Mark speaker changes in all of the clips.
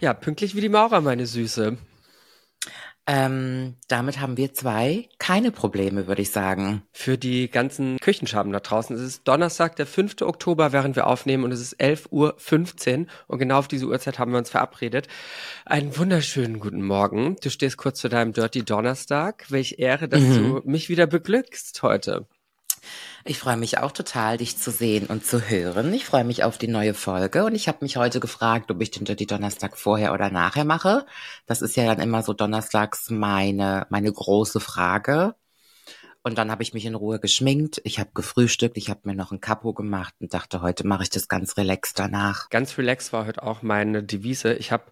Speaker 1: Ja, pünktlich wie die Maurer, meine Süße.
Speaker 2: Ähm, damit haben wir zwei keine Probleme, würde ich sagen.
Speaker 1: Für die ganzen Küchenschaben da draußen. Es ist Donnerstag, der 5. Oktober, während wir aufnehmen und es ist 11.15 Uhr und genau auf diese Uhrzeit haben wir uns verabredet. Einen wunderschönen guten Morgen. Du stehst kurz zu deinem Dirty Donnerstag. Welch Ehre, dass mhm. du mich wieder beglückst heute.
Speaker 2: Ich freue mich auch total, dich zu sehen und zu hören. Ich freue mich auf die neue Folge und ich habe mich heute gefragt, ob ich den Dirty Donnerstag vorher oder nachher mache. Das ist ja dann immer so donnerstags meine, meine große Frage. Und dann habe ich mich in Ruhe geschminkt, ich habe gefrühstückt, ich habe mir noch ein Kapo gemacht und dachte, heute mache ich das ganz relaxed danach.
Speaker 1: Ganz relaxed war heute auch meine Devise. Ich habe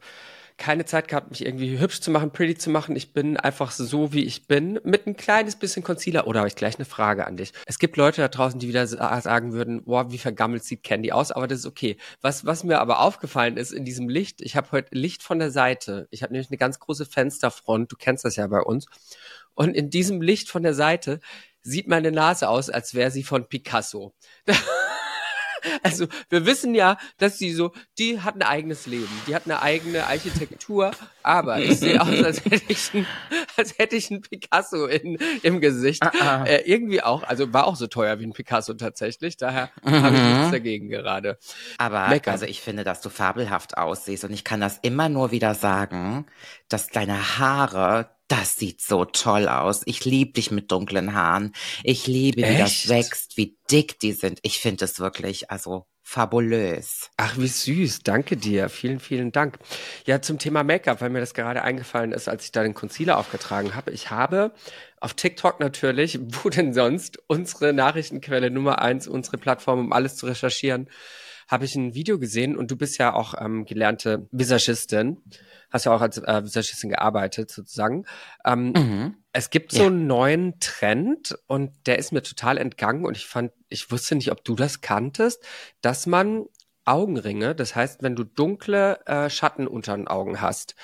Speaker 1: keine Zeit gehabt, mich irgendwie hübsch zu machen, pretty zu machen. Ich bin einfach so, wie ich bin, mit ein kleines bisschen Concealer. Oder habe ich gleich eine Frage an dich? Es gibt Leute da draußen, die wieder sagen würden, boah, wie vergammelt sieht Candy aus, aber das ist okay. Was, was mir aber aufgefallen ist in diesem Licht, ich habe heute Licht von der Seite. Ich habe nämlich eine ganz große Fensterfront, du kennst das ja bei uns. Und in diesem Licht von der Seite sieht meine Nase aus, als wäre sie von Picasso. Also wir wissen ja, dass sie so, die hat ein eigenes Leben, die hat eine eigene Architektur, aber ich sehe aus, als hätte ich ein, als hätte ich ein Picasso in, im Gesicht. Ah, ah. Äh, irgendwie auch, also war auch so teuer wie ein Picasso tatsächlich, daher mhm. habe ich nichts dagegen gerade.
Speaker 2: Aber Mecker. also ich finde, dass du fabelhaft aussiehst und ich kann das immer nur wieder sagen, dass deine Haare das sieht so toll aus. Ich liebe dich mit dunklen Haaren. Ich liebe, wie Echt? das wächst, wie dick die sind. Ich finde es wirklich, also fabulös.
Speaker 1: Ach, wie süß. Danke dir. Vielen, vielen Dank. Ja, zum Thema Make-up, weil mir das gerade eingefallen ist, als ich da den Concealer aufgetragen habe. Ich habe auf TikTok natürlich, wo denn sonst, unsere Nachrichtenquelle Nummer eins, unsere Plattform, um alles zu recherchieren, habe ich ein Video gesehen und du bist ja auch ähm, gelernte Visagistin hast ja auch als äh, Visagistin gearbeitet sozusagen. Ähm, mhm. Es gibt so einen neuen Trend und der ist mir total entgangen und ich fand, ich wusste nicht, ob du das kanntest, dass man Augenringe, das heißt, wenn du dunkle äh, Schatten unter den Augen hast,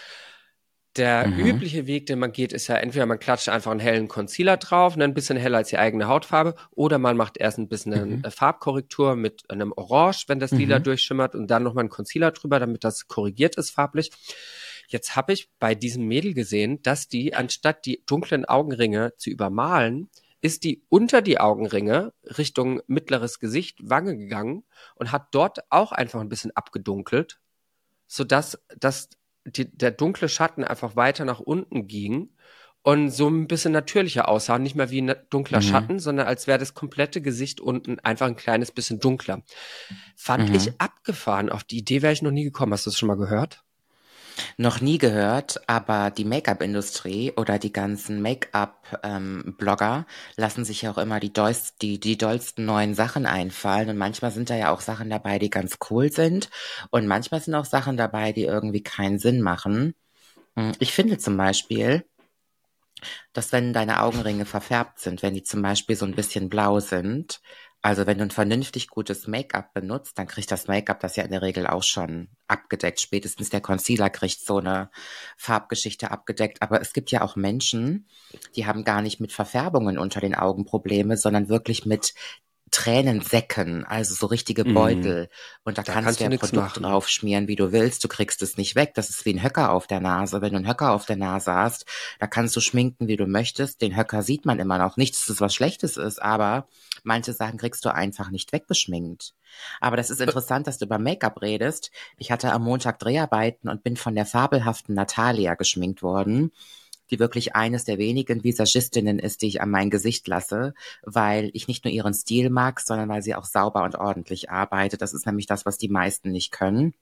Speaker 1: der mhm. übliche Weg, den man geht, ist ja entweder man klatscht einfach einen hellen Concealer drauf, ne, ein bisschen heller als die eigene Hautfarbe, oder man macht erst ein bisschen mhm. eine Farbkorrektur mit einem Orange, wenn das Lila mhm. durchschimmert, und dann nochmal einen Concealer drüber, damit das korrigiert ist farblich. Jetzt habe ich bei diesem Mädel gesehen, dass die, anstatt die dunklen Augenringe zu übermalen, ist die unter die Augenringe Richtung mittleres Gesicht, Wange gegangen und hat dort auch einfach ein bisschen abgedunkelt, sodass dass die, der dunkle Schatten einfach weiter nach unten ging und so ein bisschen natürlicher aussah. Nicht mehr wie ein dunkler mhm. Schatten, sondern als wäre das komplette Gesicht unten einfach ein kleines bisschen dunkler. Fand mhm. ich abgefahren. Auf die Idee wäre ich noch nie gekommen. Hast du das schon mal gehört?
Speaker 2: Noch nie gehört, aber die Make-up-Industrie oder die ganzen Make-up-Blogger ähm, lassen sich ja auch immer die, dollst, die, die dollsten neuen Sachen einfallen. Und manchmal sind da ja auch Sachen dabei, die ganz cool sind. Und manchmal sind auch Sachen dabei, die irgendwie keinen Sinn machen. Hm, ich finde zum Beispiel, dass wenn deine Augenringe verfärbt sind, wenn die zum Beispiel so ein bisschen blau sind, also wenn du ein vernünftig gutes Make-up benutzt, dann kriegt das Make-up das ja in der Regel auch schon abgedeckt. Spätestens der Concealer kriegt so eine Farbgeschichte abgedeckt. Aber es gibt ja auch Menschen, die haben gar nicht mit Verfärbungen unter den Augen Probleme, sondern wirklich mit Tränensäcken, also so richtige mhm. Beutel. Mm. Und da, da kannst, kannst, du ja Produkt machen. drauf schmieren, wie du willst. Du kriegst es nicht weg. Das ist wie ein Höcker auf der Nase. Wenn du einen Höcker auf der Nase hast, da kannst du schminken, wie du möchtest. Den Höcker sieht man immer noch. Nicht, dass es was Schlechtes ist, aber manche Sachen kriegst du einfach nicht weggeschminkt. Aber das ist interessant, dass du über Make-up redest. Ich hatte am Montag Dreharbeiten und bin von der fabelhaften Natalia geschminkt worden die wirklich eines der wenigen Visagistinnen ist, die ich an mein Gesicht lasse, weil ich nicht nur ihren Stil mag, sondern weil sie auch sauber und ordentlich arbeitet. Das ist nämlich das, was die meisten nicht können.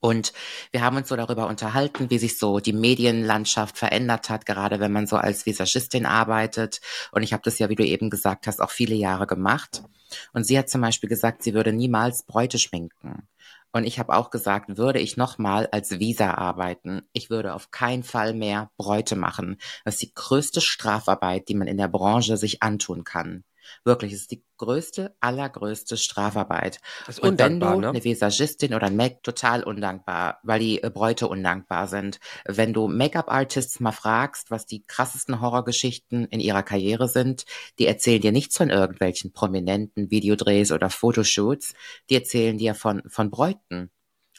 Speaker 2: Und wir haben uns so darüber unterhalten, wie sich so die Medienlandschaft verändert hat, gerade wenn man so als Visagistin arbeitet. Und ich habe das ja, wie du eben gesagt hast, auch viele Jahre gemacht. Und sie hat zum Beispiel gesagt, sie würde niemals Bräute schminken. Und ich habe auch gesagt, würde ich nochmal als Visa arbeiten, ich würde auf keinen Fall mehr Bräute machen. Das ist die größte Strafarbeit, die man in der Branche sich antun kann. Wirklich, es ist die größte, allergrößte Strafarbeit. Das ist und wenn du ne? eine Visagistin oder ein Make total undankbar, weil die äh, Bräute undankbar sind. Wenn du Make-up-Artists mal fragst, was die krassesten Horrorgeschichten in ihrer Karriere sind, die erzählen dir nichts von irgendwelchen prominenten Videodrehs oder Fotoshoots, die erzählen dir von, von Bräuten.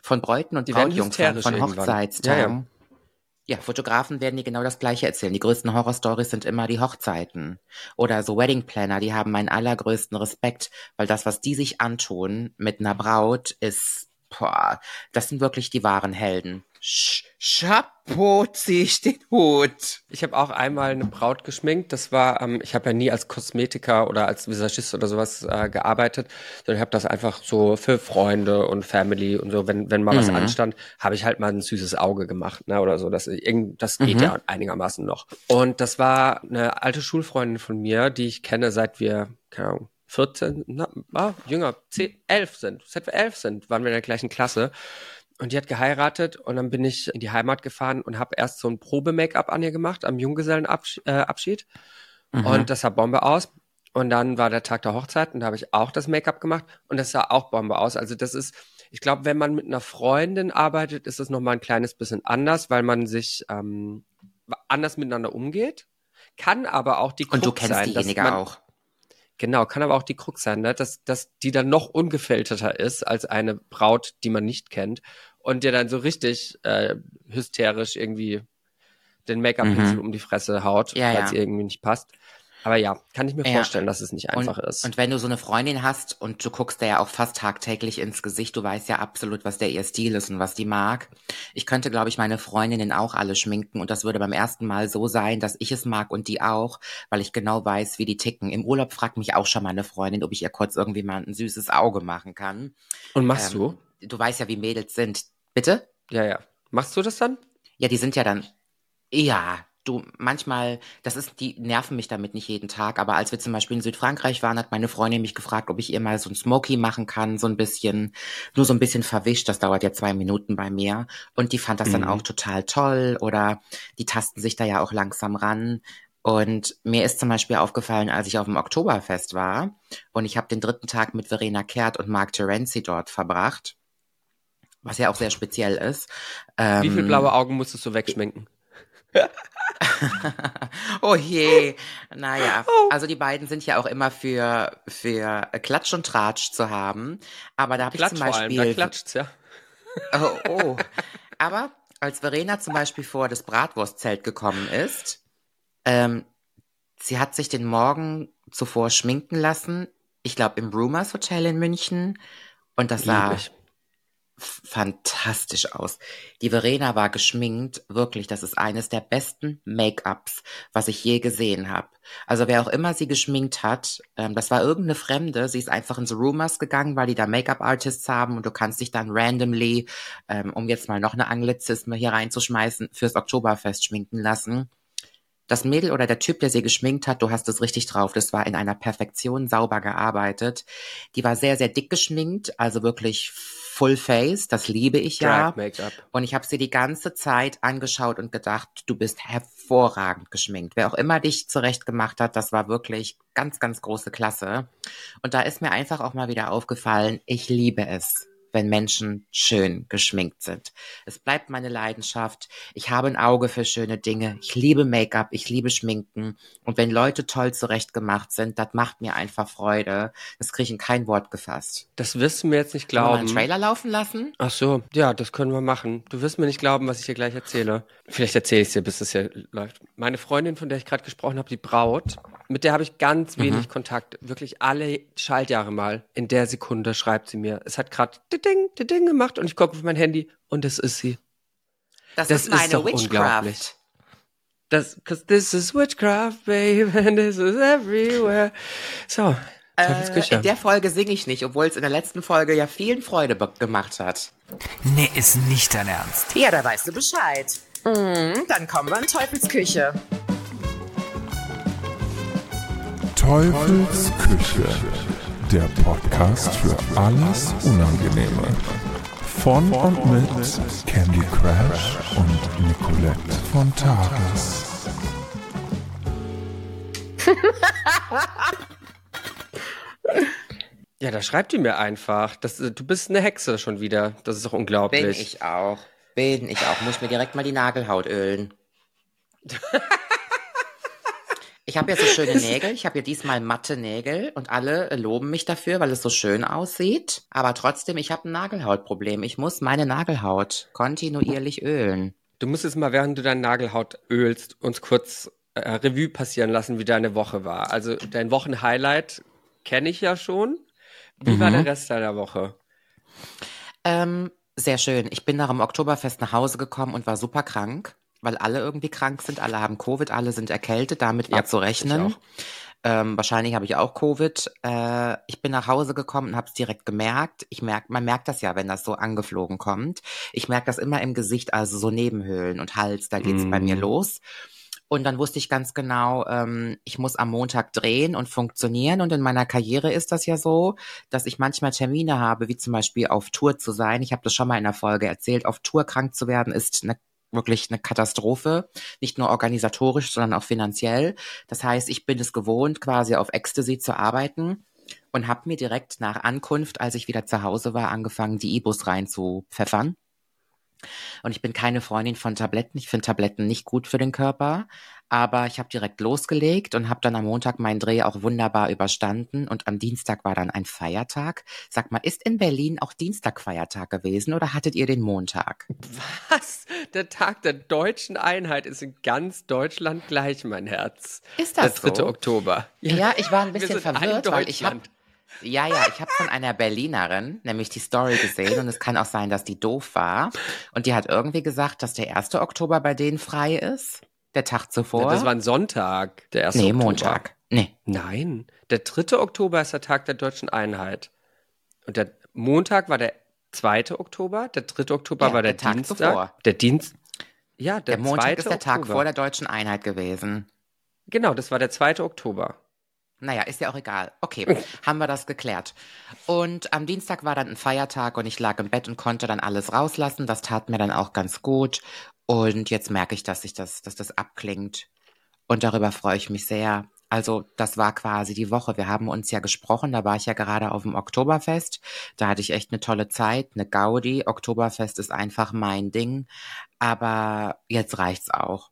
Speaker 2: Von Bräuten und
Speaker 1: Die
Speaker 2: Brautjungfern, von. Hochzeitstagen. Ja, Fotografen werden dir genau das Gleiche erzählen. Die größten Horrorstories sind immer die Hochzeiten. Oder so Wedding Planner, die haben meinen allergrößten Respekt, weil das, was die sich antun mit einer Braut, ist, boah, das sind wirklich die wahren Helden. Sch Chapeau, zieh ich den Hut.
Speaker 1: Ich habe auch einmal eine Braut geschminkt. Das war, ähm, ich habe ja nie als Kosmetiker oder als Visagist oder sowas äh, gearbeitet, sondern ich habe das einfach so für Freunde und Family und so, wenn, wenn mal was
Speaker 2: Mhm.
Speaker 1: anstand, habe ich halt mal ein süßes Auge gemacht, ne, oder so. Das, das geht
Speaker 2: Mhm.
Speaker 1: ja einigermaßen noch. Und das war eine alte Schulfreundin von mir, die ich kenne, seit wir, keine Ahnung, 14, na, ah, jünger, 10, 11 sind. Seit wir 11 sind, waren wir in der gleichen Klasse. Und die hat geheiratet und dann bin ich in die Heimat gefahren und habe erst so ein Probe-Make-up an ihr gemacht am Junggesellenabschied. Äh.
Speaker 2: Mhm.
Speaker 1: Und das sah Bombe aus. Und dann war der Tag der Hochzeit und da habe ich auch das Make-up gemacht und das sah auch Bombe aus. Also das ist, ich glaube, wenn man mit einer Freundin arbeitet, ist das nochmal ein kleines bisschen anders, weil man sich ähm, anders miteinander umgeht. Kann aber auch die
Speaker 2: und du
Speaker 1: Krux
Speaker 2: kennst
Speaker 1: sein,
Speaker 2: diejenige
Speaker 1: man,
Speaker 2: auch.
Speaker 1: Genau, kann aber auch die Krux sein, ne? dass, dass die dann noch ungefilterter ist als eine Braut, die man nicht kennt und dir dann so richtig äh, hysterisch irgendwie den Make-up-Pinsel
Speaker 2: Mhm.
Speaker 1: um die Fresse haut,
Speaker 2: Ja,
Speaker 1: weil es
Speaker 2: ja.
Speaker 1: ihr irgendwie nicht passt. Aber ja, kann ich mir
Speaker 2: Ja.
Speaker 1: vorstellen, dass es nicht einfach
Speaker 2: und,
Speaker 1: ist.
Speaker 2: Und wenn du so eine Freundin hast und du guckst der ja auch fast tagtäglich ins Gesicht, du weißt ja absolut, was der ihr Stil ist und was die mag. Ich könnte, glaube ich, meine Freundinnen auch alle schminken und das würde beim ersten Mal so sein, dass ich es mag und die auch, weil ich genau weiß, wie die ticken. Im Urlaub fragt mich auch schon meine Freundin, ob ich ihr kurz irgendwie mal ein süßes Auge machen kann.
Speaker 1: und machst
Speaker 2: Ähm,
Speaker 1: du?
Speaker 2: Du weißt ja, wie Mädels sind. Bitte?
Speaker 1: Ja, ja. Machst du das dann?
Speaker 2: Ja, die sind ja dann. Ja, du, manchmal, das ist, die nerven mich damit nicht jeden Tag, aber als wir zum Beispiel in Südfrankreich waren, hat meine Freundin mich gefragt, ob ich ihr mal so ein Smoky machen kann, so ein bisschen, nur so ein bisschen verwischt, das dauert ja zwei Minuten bei mir. Und die fand das dann
Speaker 1: Mhm.
Speaker 2: auch total toll oder die tasten sich da ja auch langsam ran. Und mir ist zum Beispiel aufgefallen, als ich auf dem Oktoberfest war und ich habe den dritten Tag mit Verena Kehrt und Mark Terenzi dort verbracht, was ja auch sehr speziell ist.
Speaker 1: Wie viele
Speaker 2: Ähm,
Speaker 1: blaue Augen musstest du wegschminken?
Speaker 2: oh je. Naja,
Speaker 1: Oh.
Speaker 2: also die beiden sind ja auch immer für, für Klatsch und Tratsch zu haben. Aber da habe ich zum
Speaker 1: vor allem, da
Speaker 2: Beispiel.
Speaker 1: klatscht's, ja.
Speaker 2: Oh, oh. Aber als Verena zum Beispiel vor das Bratwurstzelt gekommen ist, ähm, sie hat sich den Morgen zuvor schminken lassen. Ich glaube im Rumors Hotel in München. Und das sah
Speaker 1: Lieb ich.
Speaker 2: f- fantastisch aus. Die Verena war geschminkt, wirklich, das ist eines der besten Make-ups, was ich je gesehen habe. Also wer auch immer sie geschminkt hat, ähm, das war irgendeine Fremde, sie ist einfach ins Rumors gegangen, weil die da Make-up-Artists haben und du kannst dich dann randomly, ähm, um jetzt mal noch eine Anglizisme hier reinzuschmeißen, fürs Oktoberfest schminken lassen. Das Mädel oder der Typ, der sie geschminkt hat, du hast es richtig drauf. Das war in einer Perfektion sauber gearbeitet. Die war sehr, sehr dick geschminkt, also wirklich Full Face. Das liebe ich ja. Und ich habe sie die ganze Zeit angeschaut und gedacht, du bist hervorragend geschminkt. Wer auch immer dich zurecht gemacht hat, das war wirklich ganz, ganz große Klasse. Und da ist mir einfach auch mal wieder aufgefallen, ich liebe es, wenn Menschen schön geschminkt sind. Es bleibt meine Leidenschaft. Ich habe ein Auge für schöne Dinge. Ich liebe Make-up, ich liebe Schminken. Und wenn Leute toll zurecht gemacht sind, das macht mir einfach Freude. Das kriege ich in kein Wort gefasst.
Speaker 1: Das wirst du mir jetzt nicht
Speaker 2: wir
Speaker 1: glauben.
Speaker 2: einen Trailer laufen lassen?
Speaker 1: Ach so, ja, das können wir machen. Du wirst mir nicht glauben, was ich dir gleich erzähle. Vielleicht erzähle ich es dir, bis es hier läuft. Meine Freundin, von der ich gerade gesprochen habe, die Braut, mit der habe ich ganz
Speaker 2: Mhm.
Speaker 1: wenig Kontakt. Wirklich alle Schaltjahre mal. In der Sekunde schreibt sie mir. Es hat gerade Ding, Ding gemacht und ich gucke auf mein Handy und es ist sie.
Speaker 2: Das,
Speaker 1: Das
Speaker 2: ist
Speaker 1: ist
Speaker 2: meine
Speaker 1: doch
Speaker 2: Witchcraft.
Speaker 1: unglaublich. Das, cause this is witchcraft, babe, and this is everywhere. So, Teufels
Speaker 2: Äh,
Speaker 1: Küche.
Speaker 2: in der Folge singe ich nicht, obwohl es in der letzten Folge ja vielen Freude gemacht hat.
Speaker 3: Nee, ist nicht dein Ernst.
Speaker 4: Ja, da weißt du Bescheid. Mhm, dann kommen wir in Teufels Küche.
Speaker 5: Der Podcast für alles Unangenehme. Von und mit Candy Crash und Nicolette von Tages.
Speaker 1: Ja, da schreibt die mir einfach. Das, äh, du bist eine Hexe schon wieder. Das ist doch unglaublich.
Speaker 2: Bin ich auch. Bin ich auch. Muss ich mir direkt mal die Nagelhaut ölen. Ich habe ja so schöne Nägel. Ich habe ja diesmal matte Nägel und alle äh, loben mich dafür, weil es so schön aussieht. Aber trotzdem, ich habe ein Nagelhautproblem. Ich muss meine Nagelhaut kontinuierlich ölen.
Speaker 1: Du musst jetzt mal, während du deine Nagelhaut ölst, uns kurz äh, Revue passieren lassen, wie deine Woche war. Also dein Wochenhighlight kenne ich ja schon. Wie war der Rest deiner Woche?
Speaker 2: Ähm, sehr schön. Ich bin nach dem Oktoberfest nach Hause gekommen und war super krank, weil alle irgendwie krank sind. Alle haben Covid, alle sind erkältet. Damit war
Speaker 1: Ja,
Speaker 2: zu rechnen. Ähm, wahrscheinlich habe ich auch Covid. Äh, ich bin nach Hause gekommen und habe es direkt gemerkt. Ich merk, man merkt das ja, wenn das so angeflogen kommt. Ich merke das immer im Gesicht, also so Nebenhöhlen und Hals, da geht's bei mir
Speaker 1: Mm.
Speaker 2: los. Und dann wusste ich ganz genau, ähm, ich muss am Montag drehen und funktionieren. Und in meiner Karriere ist das ja so, dass ich manchmal Termine habe, wie zum Beispiel auf Tour zu sein. Ich habe das schon mal in der Folge erzählt. Auf Tour krank zu werden ist eine, wirklich eine Katastrophe. Nicht nur organisatorisch, sondern auch finanziell. Das heißt, ich bin es gewohnt, quasi auf Ecstasy zu arbeiten und habe mir direkt nach Ankunft, als ich wieder zu Hause war, angefangen, die Ibus reinzupfeffern. Und ich bin keine Freundin von Tabletten. Ich finde Tabletten nicht gut für den Körper. Aber ich habe direkt losgelegt und habe dann am Montag meinen Dreh auch wunderbar überstanden. Und am Dienstag war dann ein Feiertag. Sag mal, ist in Berlin auch Dienstag Feiertag gewesen oder hattet ihr den Montag?
Speaker 1: Was? Der Tag der deutschen Einheit ist in ganz Deutschland gleich, mein Herz.
Speaker 2: Ist
Speaker 1: Der
Speaker 2: das
Speaker 1: 3.
Speaker 2: so?
Speaker 1: Oktober.
Speaker 2: Ja, ich war ein bisschen
Speaker 1: sind ein
Speaker 2: verwirrt, weil ich habe. Ja, ja, ich habe von einer Berlinerin nämlich die Story gesehen und es kann auch sein, dass die doof war. Und die hat irgendwie gesagt, dass der 1. Oktober bei denen frei ist. Der Tag zuvor.
Speaker 1: Das war ein Sonntag, der 1.
Speaker 2: nee,
Speaker 1: Oktober.
Speaker 2: Montag. Nee.
Speaker 1: Nein, der 3. Oktober ist der Tag der deutschen Einheit. Und der Montag war der 2. Oktober, der 3. Oktober
Speaker 2: Ja,
Speaker 1: war der,
Speaker 2: der Tag
Speaker 1: Dienstag.
Speaker 2: zuvor.
Speaker 1: Der Dienst. Ja, der,
Speaker 2: Der, Montag
Speaker 1: 2.
Speaker 2: ist der Tag
Speaker 1: Oktober.
Speaker 2: vor der deutschen Einheit gewesen.
Speaker 1: Genau, das war der 2. Oktober.
Speaker 2: Naja, ist ja auch egal. Okay, haben wir das geklärt. Und am Dienstag war dann ein Feiertag und ich lag im Bett und konnte dann alles rauslassen. Das tat mir dann auch ganz gut. Und jetzt merke ich, dass ich das, dass das abklingt. Und darüber freue ich mich sehr. Also, das war quasi die Woche. Wir haben uns ja gesprochen. Da war ich ja gerade auf dem Oktoberfest. Da hatte ich echt eine tolle Zeit, eine Gaudi. Oktoberfest ist einfach mein Ding. Aber jetzt reicht's auch.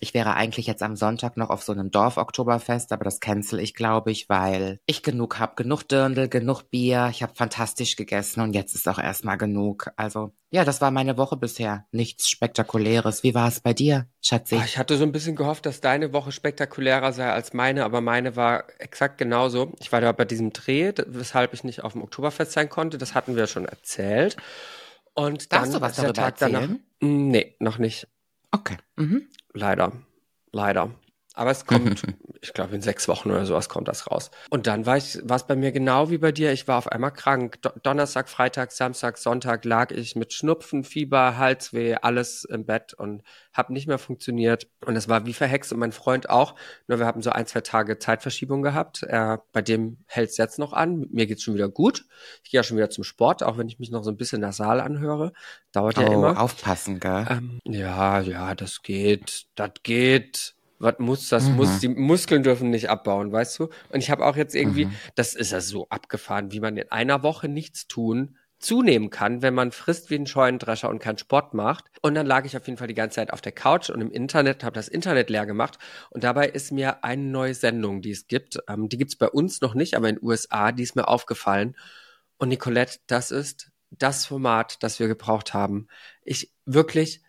Speaker 2: Ich wäre eigentlich jetzt am Sonntag noch auf so einem Dorf-Oktoberfest, aber das cancel ich, glaube ich, weil ich genug habe. Genug Dirndl, genug Bier. Ich habe fantastisch gegessen und jetzt ist auch erstmal genug. Also, ja, das war meine Woche bisher. Nichts Spektakuläres. Wie war es bei dir, Schatzi?
Speaker 1: Ah, Ich hatte so ein bisschen gehofft, dass deine Woche spektakulärer sei als meine, aber meine war exakt genauso. Ich war da bei diesem Dreh, weshalb ich nicht auf dem Oktoberfest sein konnte. Das hatten wir schon erzählt. Und
Speaker 2: Darfst
Speaker 1: dann
Speaker 2: du was
Speaker 1: der
Speaker 2: darüber
Speaker 1: Tag danach.
Speaker 2: erzählen?
Speaker 1: Mm, Nee, noch nicht.
Speaker 2: Okay. Mhm.
Speaker 1: Leider. Leider. Aber es kommt, ich glaube, in sechs Wochen oder sowas kommt das raus. Und dann war ich, war es bei mir genau wie bei dir. Ich war auf einmal krank. Do Donnerstag, Freitag, Samstag, Sonntag lag ich mit Schnupfen, Fieber, Halsweh, alles im Bett und habe nicht mehr funktioniert. Und es war wie verhext und mein Freund auch. Nur wir haben so ein, zwei Tage Zeitverschiebung gehabt. Er, bei dem hält es jetzt noch an. Mir geht's schon wieder gut. Ich gehe ja schon wieder zum Sport, auch wenn ich mich noch so ein bisschen nasal anhöre. Dauert ja
Speaker 2: Oh,
Speaker 1: immer.
Speaker 2: aufpassen, gell?
Speaker 1: Ähm, ja, ja, das geht, das geht. Was muss, das
Speaker 2: Mhm.
Speaker 1: muss, die Muskeln dürfen nicht abbauen, weißt du? Und ich habe auch jetzt irgendwie,
Speaker 2: Mhm.
Speaker 1: das ist ja so abgefahren, wie man in einer Woche nichts tun zunehmen kann, wenn man frisst wie ein Scheunendrescher und keinen Sport macht. Und dann lag ich auf jeden Fall die ganze Zeit auf der Couch und im Internet, habe das Internet leer gemacht. Und dabei ist mir eine neue Sendung, die es gibt, ähm, die gibt's bei uns noch nicht, aber in den USA, die ist mir aufgefallen. Und Nicolette, das ist das Format, das wir gebraucht haben. Ich wirklich,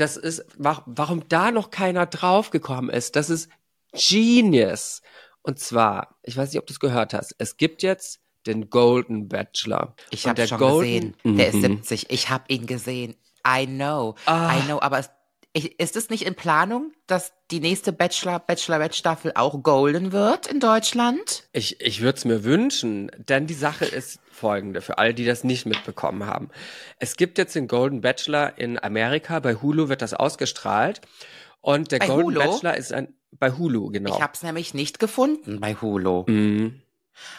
Speaker 1: das ist, wa- warum da noch keiner draufgekommen ist, das ist Genius. Und zwar, ich weiß nicht, ob du es gehört hast, es gibt jetzt den Golden Bachelor.
Speaker 2: Ich habe schon
Speaker 1: Golden-
Speaker 2: gesehen. Der ist
Speaker 1: Mhm.
Speaker 2: 70. Ich habe ihn gesehen. I know.
Speaker 1: Ah.
Speaker 2: I know. Aber es, ist es nicht in Planung, dass die nächste Bachelor, Bachelorette-Staffel auch golden wird in Deutschland?
Speaker 1: Ich, ich würde es mir wünschen, denn die Sache ist folgende, für alle, die das nicht mitbekommen haben. Es gibt jetzt den Golden Bachelor in Amerika, bei Hulu wird das ausgestrahlt. Und der
Speaker 2: Bei
Speaker 1: Golden
Speaker 2: Hulu?
Speaker 1: Bachelor ist ein, bei Hulu, genau.
Speaker 2: Ich habe es nämlich nicht gefunden bei Hulu.
Speaker 1: Mhm.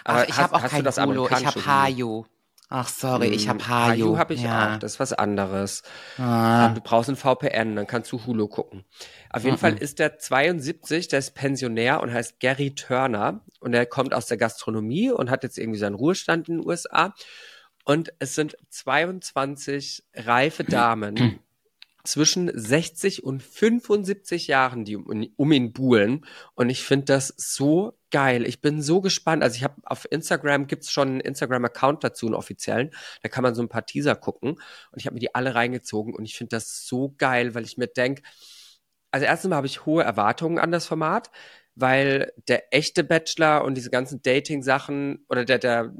Speaker 2: Ach,
Speaker 1: Aber
Speaker 2: ich habe auch
Speaker 1: hast du
Speaker 2: kein
Speaker 1: das
Speaker 2: Hulu. Ich
Speaker 1: amerikanische
Speaker 2: habe
Speaker 1: Hulu?
Speaker 2: Ach, sorry, ich habe
Speaker 1: Hayu
Speaker 2: Hayu.
Speaker 1: habe ich
Speaker 2: ja.
Speaker 1: auch, das ist was anderes.
Speaker 2: Ah.
Speaker 1: Du brauchst ein VPN, dann kannst du Hulu gucken. Auf jeden
Speaker 2: Mhm.
Speaker 1: Fall ist der 72, der ist Pensionär und heißt Gary Turner und er kommt aus der Gastronomie und hat jetzt irgendwie seinen Ruhestand in den USA. Und es sind 22 reife Damen, zwischen 60 und 75 Jahren, die um, ihn buhlen. Und ich finde das so geil. Ich bin so gespannt. Also ich habe auf Instagram gibt's schon einen Instagram-Account dazu, einen offiziellen. Da kann man so ein paar Teaser gucken. Und ich habe mir die alle reingezogen und ich finde das so geil, weil ich mir denk, also erstens mal habe ich hohe Erwartungen an das Format, weil der echte Bachelor und diese ganzen Dating-Sachen oder der, der,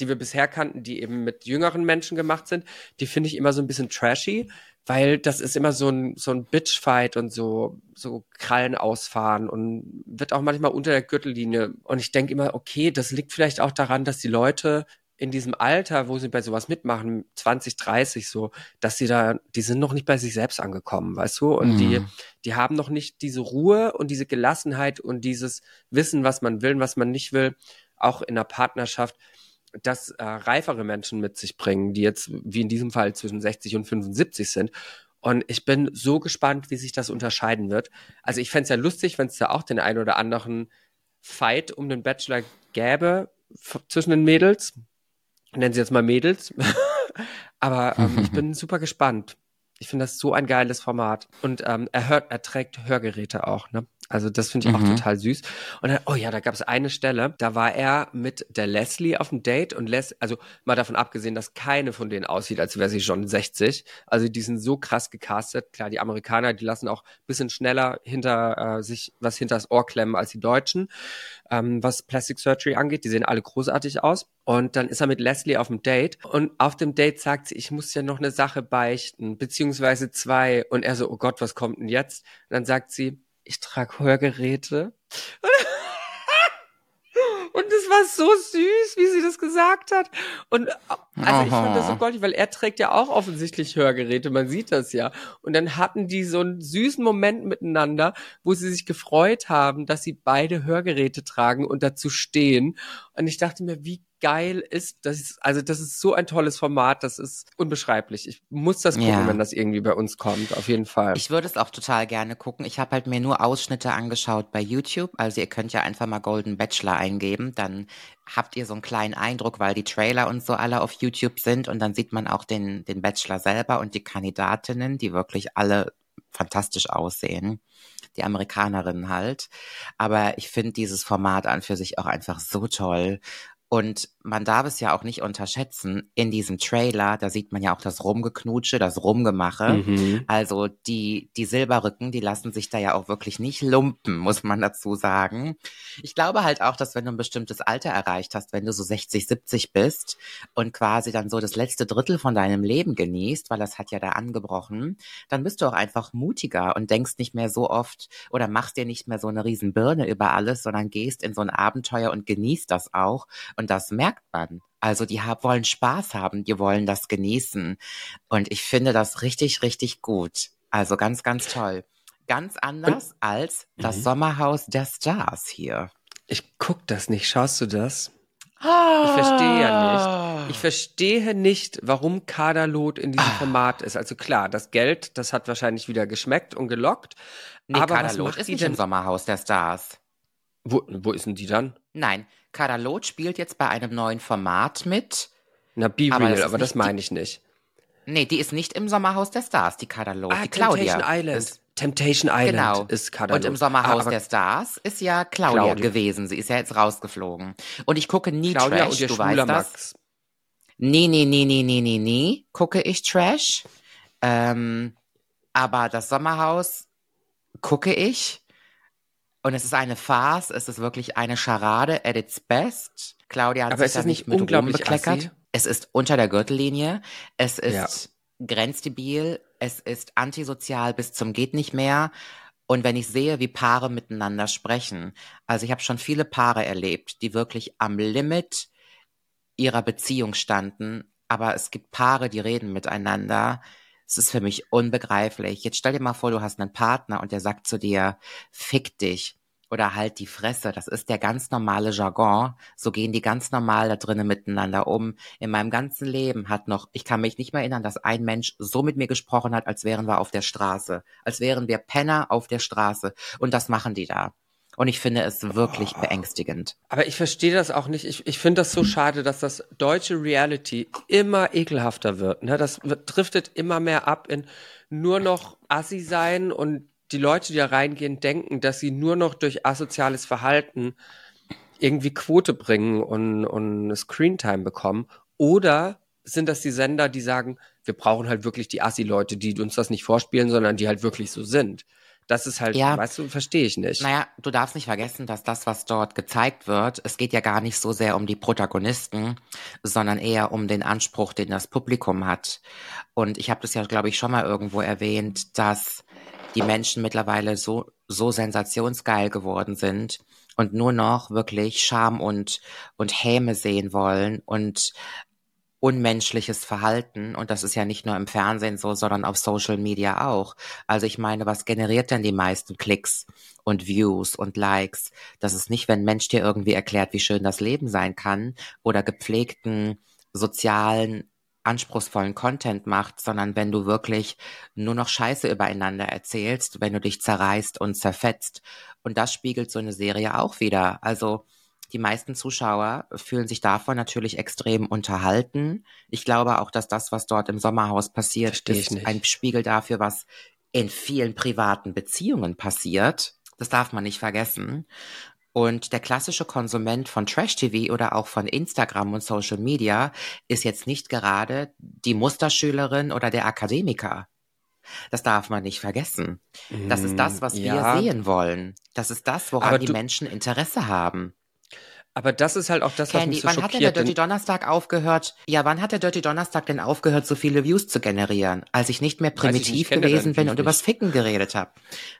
Speaker 1: die wir bisher kannten, die eben mit jüngeren Menschen gemacht sind, die finde ich immer so ein bisschen trashy, weil das ist immer so ein, so ein Bitchfight und so, so Krallen ausfahren und wird auch manchmal unter der Gürtellinie. Und ich denke immer, okay, das liegt vielleicht auch daran, dass die Leute in diesem Alter, wo sie bei sowas mitmachen, 20, 30 so, dass sie da, die sind noch nicht bei sich selbst angekommen, weißt du? Und mhm. die, die haben noch nicht diese Ruhe und diese Gelassenheit und dieses Wissen, was man will und was man nicht will, auch in der Partnerschaft, das äh, reifere Menschen mit sich bringen, die jetzt, wie in diesem Fall, zwischen 60 und 75 sind. Und ich bin so gespannt, wie sich das unterscheiden wird. Also ich fände es ja lustig, wenn es da auch den einen oder anderen Fight um den Bachelor gäbe zwischen den Mädels nennen sie jetzt mal Mädels. Aber ähm, ich bin super gespannt. Ich finde das so ein geiles Format. Und ähm, er hört, er trägt Hörgeräte auch, ne? Also das finde ich mhm. auch total süß. Und dann, oh ja, da gab es eine Stelle, da war er mit der Leslie auf dem Date und Les, also mal davon abgesehen, dass keine von denen aussieht, als wäre sie schon 60. Also die sind so krass gecastet. Klar, die Amerikaner, die lassen auch bisschen schneller hinter äh, sich was hinters Ohr klemmen als die Deutschen, ähm, was Plastic Surgery angeht. Die sehen alle großartig aus. Und dann ist er mit Leslie auf dem Date und auf dem Date sagt sie, ich muss ja noch eine Sache beichten, beziehungsweise zwei. Und er so, oh Gott, was kommt denn jetzt? Und dann sagt sie, ich trage Hörgeräte. Und es war so süß, wie sie das gesagt hat. Und also ich fand das so goldig, weil er trägt ja auch offensichtlich Hörgeräte, man sieht das ja. Und dann hatten die so einen süßen Moment miteinander, wo sie sich gefreut haben, dass sie beide Hörgeräte tragen und dazu stehen. Und ich dachte mir, wie geil ist. Das also das ist so ein tolles Format, das ist unbeschreiblich. Ich muss das gucken, ja. wenn das irgendwie bei uns kommt, auf jeden Fall.
Speaker 2: Ich würde es auch total gerne gucken. Ich habe halt mir nur Ausschnitte angeschaut bei YouTube. Also ihr könnt ja einfach mal Golden Bachelor eingeben, dann habt ihr so einen kleinen Eindruck, weil die Trailer und so alle auf YouTube sind und dann sieht man auch den, den Bachelor selber und die Kandidatinnen, die wirklich alle fantastisch aussehen. Die Amerikanerinnen halt. Aber ich finde dieses Format an für sich auch einfach so toll. Und man darf es ja auch nicht unterschätzen. In diesem Trailer, da sieht man ja auch das Rumgeknutsche, das Rumgemache. Mhm. Also die, die Silberrücken, die lassen sich da ja auch wirklich nicht lumpen, muss man dazu sagen. Ich glaube halt auch, dass wenn du ein bestimmtes Alter erreicht hast, wenn du so 60, 70 bist und quasi dann so das letzte Drittel von deinem Leben genießt, weil das hat ja da angebrochen, dann bist du auch einfach mutiger und denkst nicht mehr so oft oder machst dir nicht mehr so eine riesen Birne über alles, sondern gehst in so ein Abenteuer und genießt das auch. Und das merkt man. Also die haben, wollen Spaß haben, die wollen das genießen. Und ich finde das richtig, richtig gut. Also ganz, ganz toll. Ganz anders Und, als das mhm. Sommerhaus der Stars hier.
Speaker 1: Ich guck das nicht. Schaust du das? Ich verstehe ja nicht. Ah. Ich verstehe nicht, warum Kaderlot in diesem ah. Format ist. Also klar, das Geld, das hat wahrscheinlich wieder geschmeckt und gelockt.
Speaker 2: Nee, aber Kaderlot ist nicht denn? im Sommerhaus der Stars.
Speaker 1: Wo, wo ist denn die dann?
Speaker 2: Nein, Kadalot spielt jetzt bei einem neuen Format mit.
Speaker 1: Na, Be aber Real, das aber das meine ich nicht.
Speaker 2: Nee, die ist nicht im Sommerhaus der Stars, die Kadalot.
Speaker 1: Ah,
Speaker 2: die
Speaker 1: Temptation Claudia Island. Ist, Temptation Island genau. ist Kadalot.
Speaker 2: Und im Sommerhaus ah, der Stars ist ja Claudia, Claudia, gewesen. Sie ist ja jetzt rausgeflogen. Und ich gucke nie Claudia Trash, und ihr du weißt das. Max. Nee, nee, nee, nee, nee, nee, nee, gucke ich Trash. Ähm, aber das Sommerhaus gucke ich. Und es ist eine Farce, es ist wirklich eine Scharade at its best. Claudia hat
Speaker 1: Aber sich ist
Speaker 2: da
Speaker 1: nicht mit unglaublich
Speaker 2: bekleckert. Es ist unter der Gürtellinie. Es ist ja. grenzdebil. Es ist antisozial bis zum geht nicht mehr. Und wenn ich sehe, wie Paare miteinander sprechen, also ich habe schon viele Paare erlebt, die wirklich am Limit ihrer Beziehung standen, aber es gibt Paare, die reden miteinander. Es ist für mich unbegreiflich. Jetzt stell dir mal vor, du hast einen Partner und der sagt zu dir, fick dich oder halt die Fresse. Das ist der ganz normale Jargon. So gehen die ganz normal da drinnen miteinander um. In meinem ganzen Leben hat noch, ich kann mich nicht mehr erinnern, dass ein Mensch so mit mir gesprochen hat, als wären wir auf der Straße. Als wären wir Penner auf der Straße. Und das machen die da. Und ich finde es wirklich oh. beängstigend.
Speaker 1: Aber ich verstehe das auch nicht. Ich, ich finde das so schade, dass das deutsche Reality immer ekelhafter wird. Ne? Das wird, driftet immer mehr ab in nur noch Assi sein und die Leute, die da reingehen, denken, dass sie nur noch durch asoziales Verhalten irgendwie Quote bringen und, und Screentime bekommen. Oder sind das die Sender, die sagen, wir brauchen halt wirklich die Assi-Leute, die uns das nicht vorspielen, sondern die halt wirklich so sind. Das ist halt, ja, weißt du, verstehe ich nicht.
Speaker 2: Naja, du darfst nicht vergessen, dass das, was dort gezeigt wird, es geht ja gar nicht so sehr um die Protagonisten, sondern eher um den Anspruch, den das Publikum hat. Und ich habe das ja, glaube ich, schon mal irgendwo erwähnt, dass die Menschen mittlerweile so, so sensationsgeil geworden sind und nur noch wirklich Scham und, und Häme sehen wollen und unmenschliches Verhalten. Und das ist ja nicht nur im Fernsehen so, sondern auf Social Media auch. Also ich meine, was generiert denn die meisten Klicks und Views und Likes? Das ist nicht, wenn ein Mensch dir irgendwie erklärt, wie schön das Leben sein kann oder gepflegten sozialen anspruchsvollen Content macht, sondern wenn du wirklich nur noch Scheiße übereinander erzählst, wenn du dich zerreißt und zerfetzt. Und das spiegelt so eine Serie auch wieder. Also die meisten Zuschauer fühlen sich davon natürlich extrem unterhalten. Ich glaube auch, dass das, was dort im Sommerhaus passiert, ist ein Spiegel dafür, was in vielen privaten Beziehungen passiert. Das darf man nicht vergessen. Und der klassische Konsument von Trash-TV oder auch von Instagram und Social Media ist jetzt nicht gerade die Musterschülerin oder der Akademiker. Das darf man nicht vergessen. Das ist das, was ja. wir sehen wollen. Das ist das, woran die Menschen Interesse haben.
Speaker 1: Aber das ist halt auch das, was Candy, mich so
Speaker 2: wann schockiert. Wann hat denn der Dirty Donnerstag aufgehört? Ja, wann hat der Dirty Donnerstag denn aufgehört, so viele Views zu generieren? Als ich nicht mehr primitiv nicht, gewesen bin und nicht. übers Ficken geredet habe.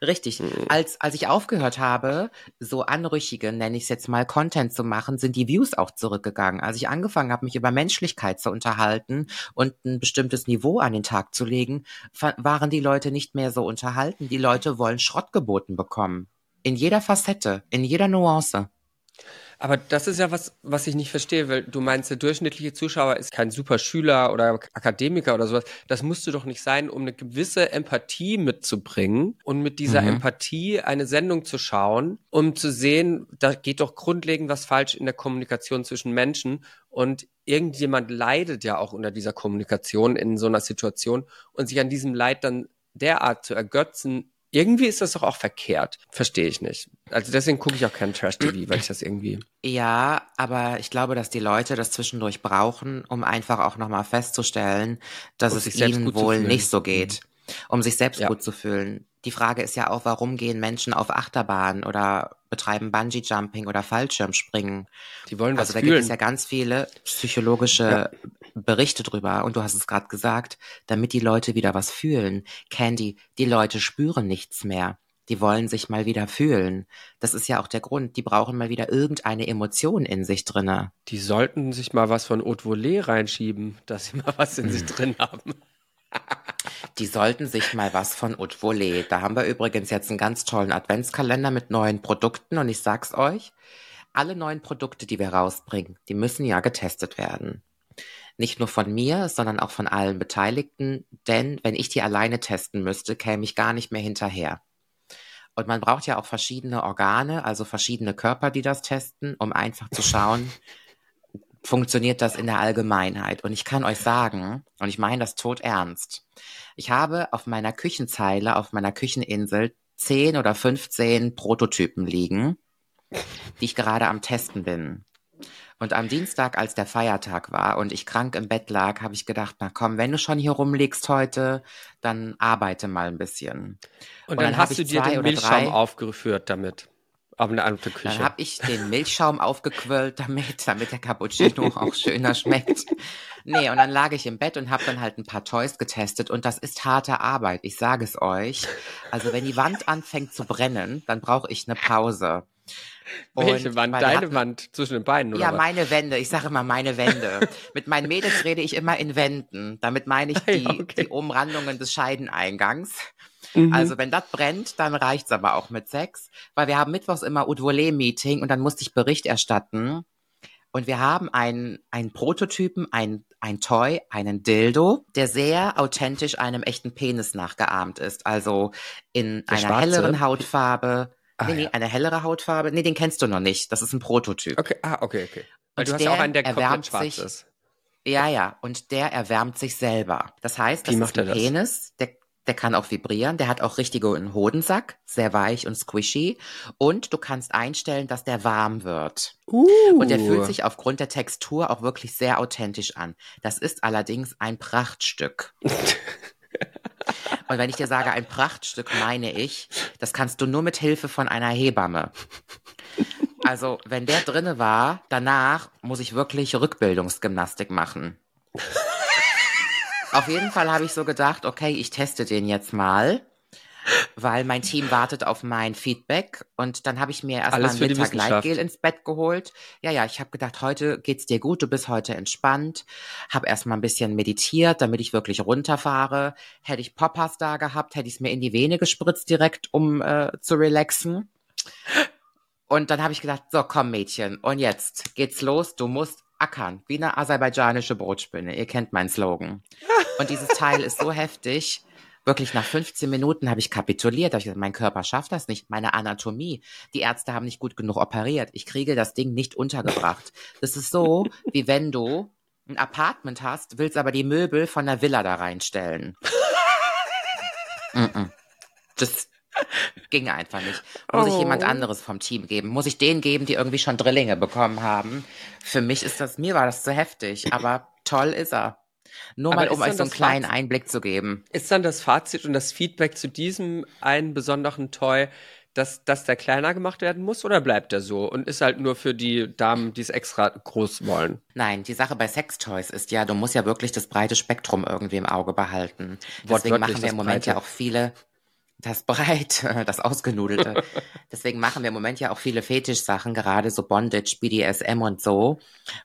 Speaker 2: Richtig. Mhm. Als, als ich aufgehört habe, so anrüchige, nenne ich es jetzt mal, Content zu machen, sind die Views auch zurückgegangen. Als ich angefangen habe, mich über Menschlichkeit zu unterhalten und ein bestimmtes Niveau an den Tag zu legen, waren die Leute nicht mehr so unterhalten. Die Leute wollen Schrott geboten bekommen. In jeder Facette, in jeder Nuance.
Speaker 1: Aber das ist ja was, was ich nicht verstehe, weil du meinst, der durchschnittliche Zuschauer ist kein super Schüler oder Akademiker oder sowas. Das musst du doch nicht sein, um eine gewisse Empathie mitzubringen und mit dieser mhm. Empathie eine Sendung zu schauen, um zu sehen, da geht doch grundlegend was falsch in der Kommunikation zwischen Menschen und irgendjemand leidet ja auch unter dieser Kommunikation in so einer Situation und sich an diesem Leid dann derart zu ergötzen, irgendwie ist das doch auch verkehrt. Verstehe ich nicht. Also deswegen gucke ich auch keinen Trash-TV, weil ich das irgendwie.
Speaker 2: Ja, aber ich glaube, dass die Leute das zwischendurch brauchen, um einfach auch nochmal festzustellen, dass um es ihnen wohl nicht so geht. Mhm um sich selbst ja. gut zu fühlen. Die Frage ist ja auch, warum gehen Menschen auf Achterbahn oder betreiben Bungee-Jumping oder Fallschirmspringen?
Speaker 1: Die wollen was
Speaker 2: Also da
Speaker 1: fühlen.
Speaker 2: gibt es ja ganz viele psychologische ja. Berichte drüber. Und du hast es gerade gesagt, damit die Leute wieder was fühlen. Candy, die Leute spüren nichts mehr. Die wollen sich mal wieder fühlen. Das ist ja auch der Grund. Die brauchen mal wieder irgendeine Emotion in sich drinne.
Speaker 1: Die sollten sich mal was von Haute Volée reinschieben, dass sie mal was in sich drin haben.
Speaker 2: Die sollten sich mal was von Haute Volée. Da haben wir übrigens jetzt einen ganz tollen Adventskalender mit neuen Produkten und ich sag's euch, alle neuen Produkte, die wir rausbringen, die müssen ja getestet werden. Nicht nur von mir, sondern auch von allen Beteiligten, denn wenn ich die alleine testen müsste, käme ich gar nicht mehr hinterher. Und man braucht ja auch verschiedene Organe, also verschiedene Körper, die das testen, um einfach zu schauen, funktioniert das in der Allgemeinheit. Und ich kann euch sagen, und ich meine das tot ernst, ich habe auf meiner Küchenzeile, auf meiner Kücheninsel 10 oder 15 Prototypen liegen, die ich gerade am Testen bin. Und am Dienstag, als der Feiertag war und ich krank im Bett lag, habe ich gedacht, na komm, wenn du schon hier rumliegst heute, dann arbeite mal ein bisschen.
Speaker 1: Und, und dann, dann hast du dir den Milchschaum aufgeführt damit. Aber eine andere Küche.
Speaker 2: Dann habe ich den Milchschaum aufgequirlt damit, damit der Cappuccino auch schöner schmeckt. Nee, und dann lag ich im Bett und habe dann halt ein paar Toys getestet und das ist harte Arbeit, ich sage es euch. Also wenn die Wand anfängt zu brennen, dann brauche ich eine Pause.
Speaker 1: Welche Wand? Deine hatten, Wand zwischen den Beinen, oder?
Speaker 2: Ja, was? meine Wände. Ich sage immer meine Wände. Mit meinen Mädels rede ich immer in Wänden. Damit meine ich die, ja, okay. die Umrandungen des Scheideneingangs. Mhm. Also wenn das brennt, dann reicht's aber auch mit Sex, weil wir haben mittwochs immer Udvole-Meeting und dann musste ich Bericht erstatten. Und wir haben einen, einen Prototypen, ein, ein Toy, einen Dildo, der sehr authentisch einem echten Penis nachgeahmt ist. Also in der einer schwarze? helleren Hautfarbe.
Speaker 1: Ah,
Speaker 2: nee, nee,
Speaker 1: ja.
Speaker 2: eine hellere Hautfarbe. Nee, den kennst du noch nicht. Das ist ein Prototyp.
Speaker 1: Okay, ah, okay, okay. Weil
Speaker 2: Und
Speaker 1: du hast ja auch einen, der komplett schwarz
Speaker 2: sich-
Speaker 1: ist.
Speaker 2: Ja, ja. Und der erwärmt sich selber. Das heißt,
Speaker 1: Wie
Speaker 2: das
Speaker 1: macht
Speaker 2: ist ein
Speaker 1: das?
Speaker 2: Penis, der, der kann auch vibrieren. Der hat auch richtigen Hodensack, sehr weich und squishy. Und du kannst einstellen, dass der warm wird.
Speaker 1: Uh.
Speaker 2: Und der fühlt sich aufgrund der Textur auch wirklich sehr authentisch an. Das ist allerdings ein Prachtstück. Und wenn ich dir sage ein Prachtstück, meine ich, das kannst du nur mit Hilfe von einer Hebamme. Also, wenn der drinne war, danach muss ich wirklich Rückbildungsgymnastik machen. Auf jeden Fall habe ich so gedacht, okay, ich teste den jetzt mal, weil mein Team wartet auf mein Feedback und dann habe ich mir erstmal ein Wintergleitgel
Speaker 1: Wissenschaft.
Speaker 2: ins Bett geholt. Ja, ja, ich habe gedacht, heute geht's dir gut, du bist heute entspannt. Habe erstmal ein bisschen meditiert, damit ich wirklich runterfahre. Hätte ich Poppers da gehabt, hätte ich es mir in die Vene gespritzt direkt, um äh, zu relaxen. Und dann habe ich gedacht, so komm Mädchen, und jetzt geht's los, du musst ackern, wie eine aserbaidschanische Brotspinne. Ihr kennt meinen Slogan. Und dieses Teil ist so heftig. Wirklich nach 15 Minuten habe ich kapituliert. Hab ich gesagt, mein Körper schafft das nicht. Meine Anatomie. Die Ärzte haben nicht gut genug operiert. Ich kriege das Ding nicht untergebracht. Das ist so, wie wenn du ein Apartment hast, willst aber die Möbel von der Villa da reinstellen. Mm -mm. Das ging einfach nicht. Muss ich jemand
Speaker 1: Oh.
Speaker 2: anderes vom Team geben? Muss ich denen geben, die irgendwie schon Drillinge bekommen haben? Für mich ist das, mir war das zu heftig, aber toll ist er. Nur
Speaker 1: Aber
Speaker 2: mal, um euch so einen kleinen
Speaker 1: Fazit-
Speaker 2: Einblick zu geben.
Speaker 1: Ist dann das Fazit und das Feedback zu diesem einen besonderen Toy, dass, dass der kleiner gemacht werden muss oder bleibt er so und ist halt nur für die Damen, die es extra groß wollen?
Speaker 2: Nein, die Sache bei Sextoys ist ja, du musst ja wirklich das breite Spektrum irgendwie im Auge behalten. Deswegen machen wir im Moment
Speaker 1: Breite.
Speaker 2: ja auch viele, das breit, das ausgenudelte. Deswegen machen wir im Moment ja auch viele Fetischsachen, gerade so Bondage, BDSM und so.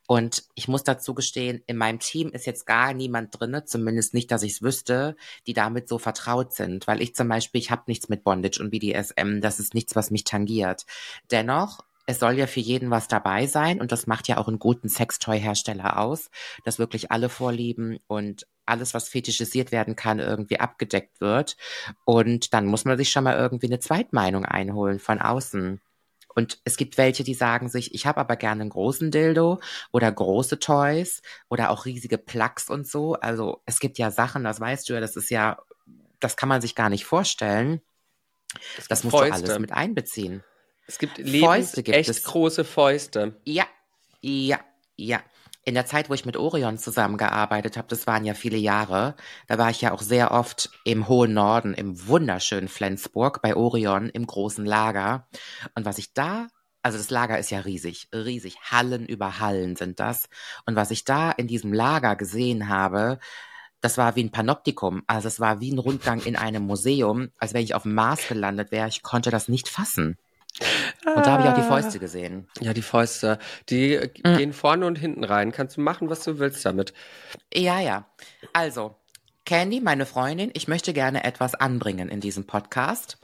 Speaker 2: Und ich muss dazu gestehen, in meinem Team ist jetzt gar niemand drinne, zumindest nicht, dass ich es wüsste, die damit so vertraut sind. Weil ich zum Beispiel, ich habe nichts mit Bondage und BDSM, das ist nichts, was mich tangiert. Dennoch, es soll ja für jeden was dabei sein und das macht ja auch einen guten Sextoy-Hersteller aus, dass wirklich alle Vorlieben und alles, was fetischisiert werden kann, irgendwie abgedeckt wird. Und dann muss man sich schon mal irgendwie eine Zweitmeinung einholen von außen. Und es gibt welche, die sagen sich, ich habe aber gerne einen großen Dildo oder große Toys oder auch riesige Plugs und so. Also es gibt ja Sachen, das weißt du ja, das ist ja, das kann man sich gar nicht vorstellen. Das musst du alles mit einbeziehen.
Speaker 1: Es gibt
Speaker 2: Fäuste gibt
Speaker 1: echt
Speaker 2: es.
Speaker 1: große Fäuste.
Speaker 2: Ja, ja, ja. In der Zeit, wo ich mit Orion zusammengearbeitet habe, das waren ja viele Jahre, da war ich ja auch sehr oft im hohen Norden, im wunderschönen Flensburg bei Orion im großen Lager. Und was ich da, also das Lager ist ja riesig, riesig, Hallen über Hallen sind das. Und was ich da in diesem Lager gesehen habe, das war wie ein Panoptikum. Also es war wie ein Rundgang in einem Museum, als wenn ich auf dem Mars gelandet wäre. Ich konnte das nicht fassen. Und da habe ich auch die Fäuste gesehen.
Speaker 1: Ja, die Fäuste, die
Speaker 2: Mhm.
Speaker 1: gehen vorne und hinten rein. Kannst du machen, was du willst damit.
Speaker 2: Ja, ja. Also, Candy, meine Freundin, ich möchte gerne etwas anbringen in diesem Podcast,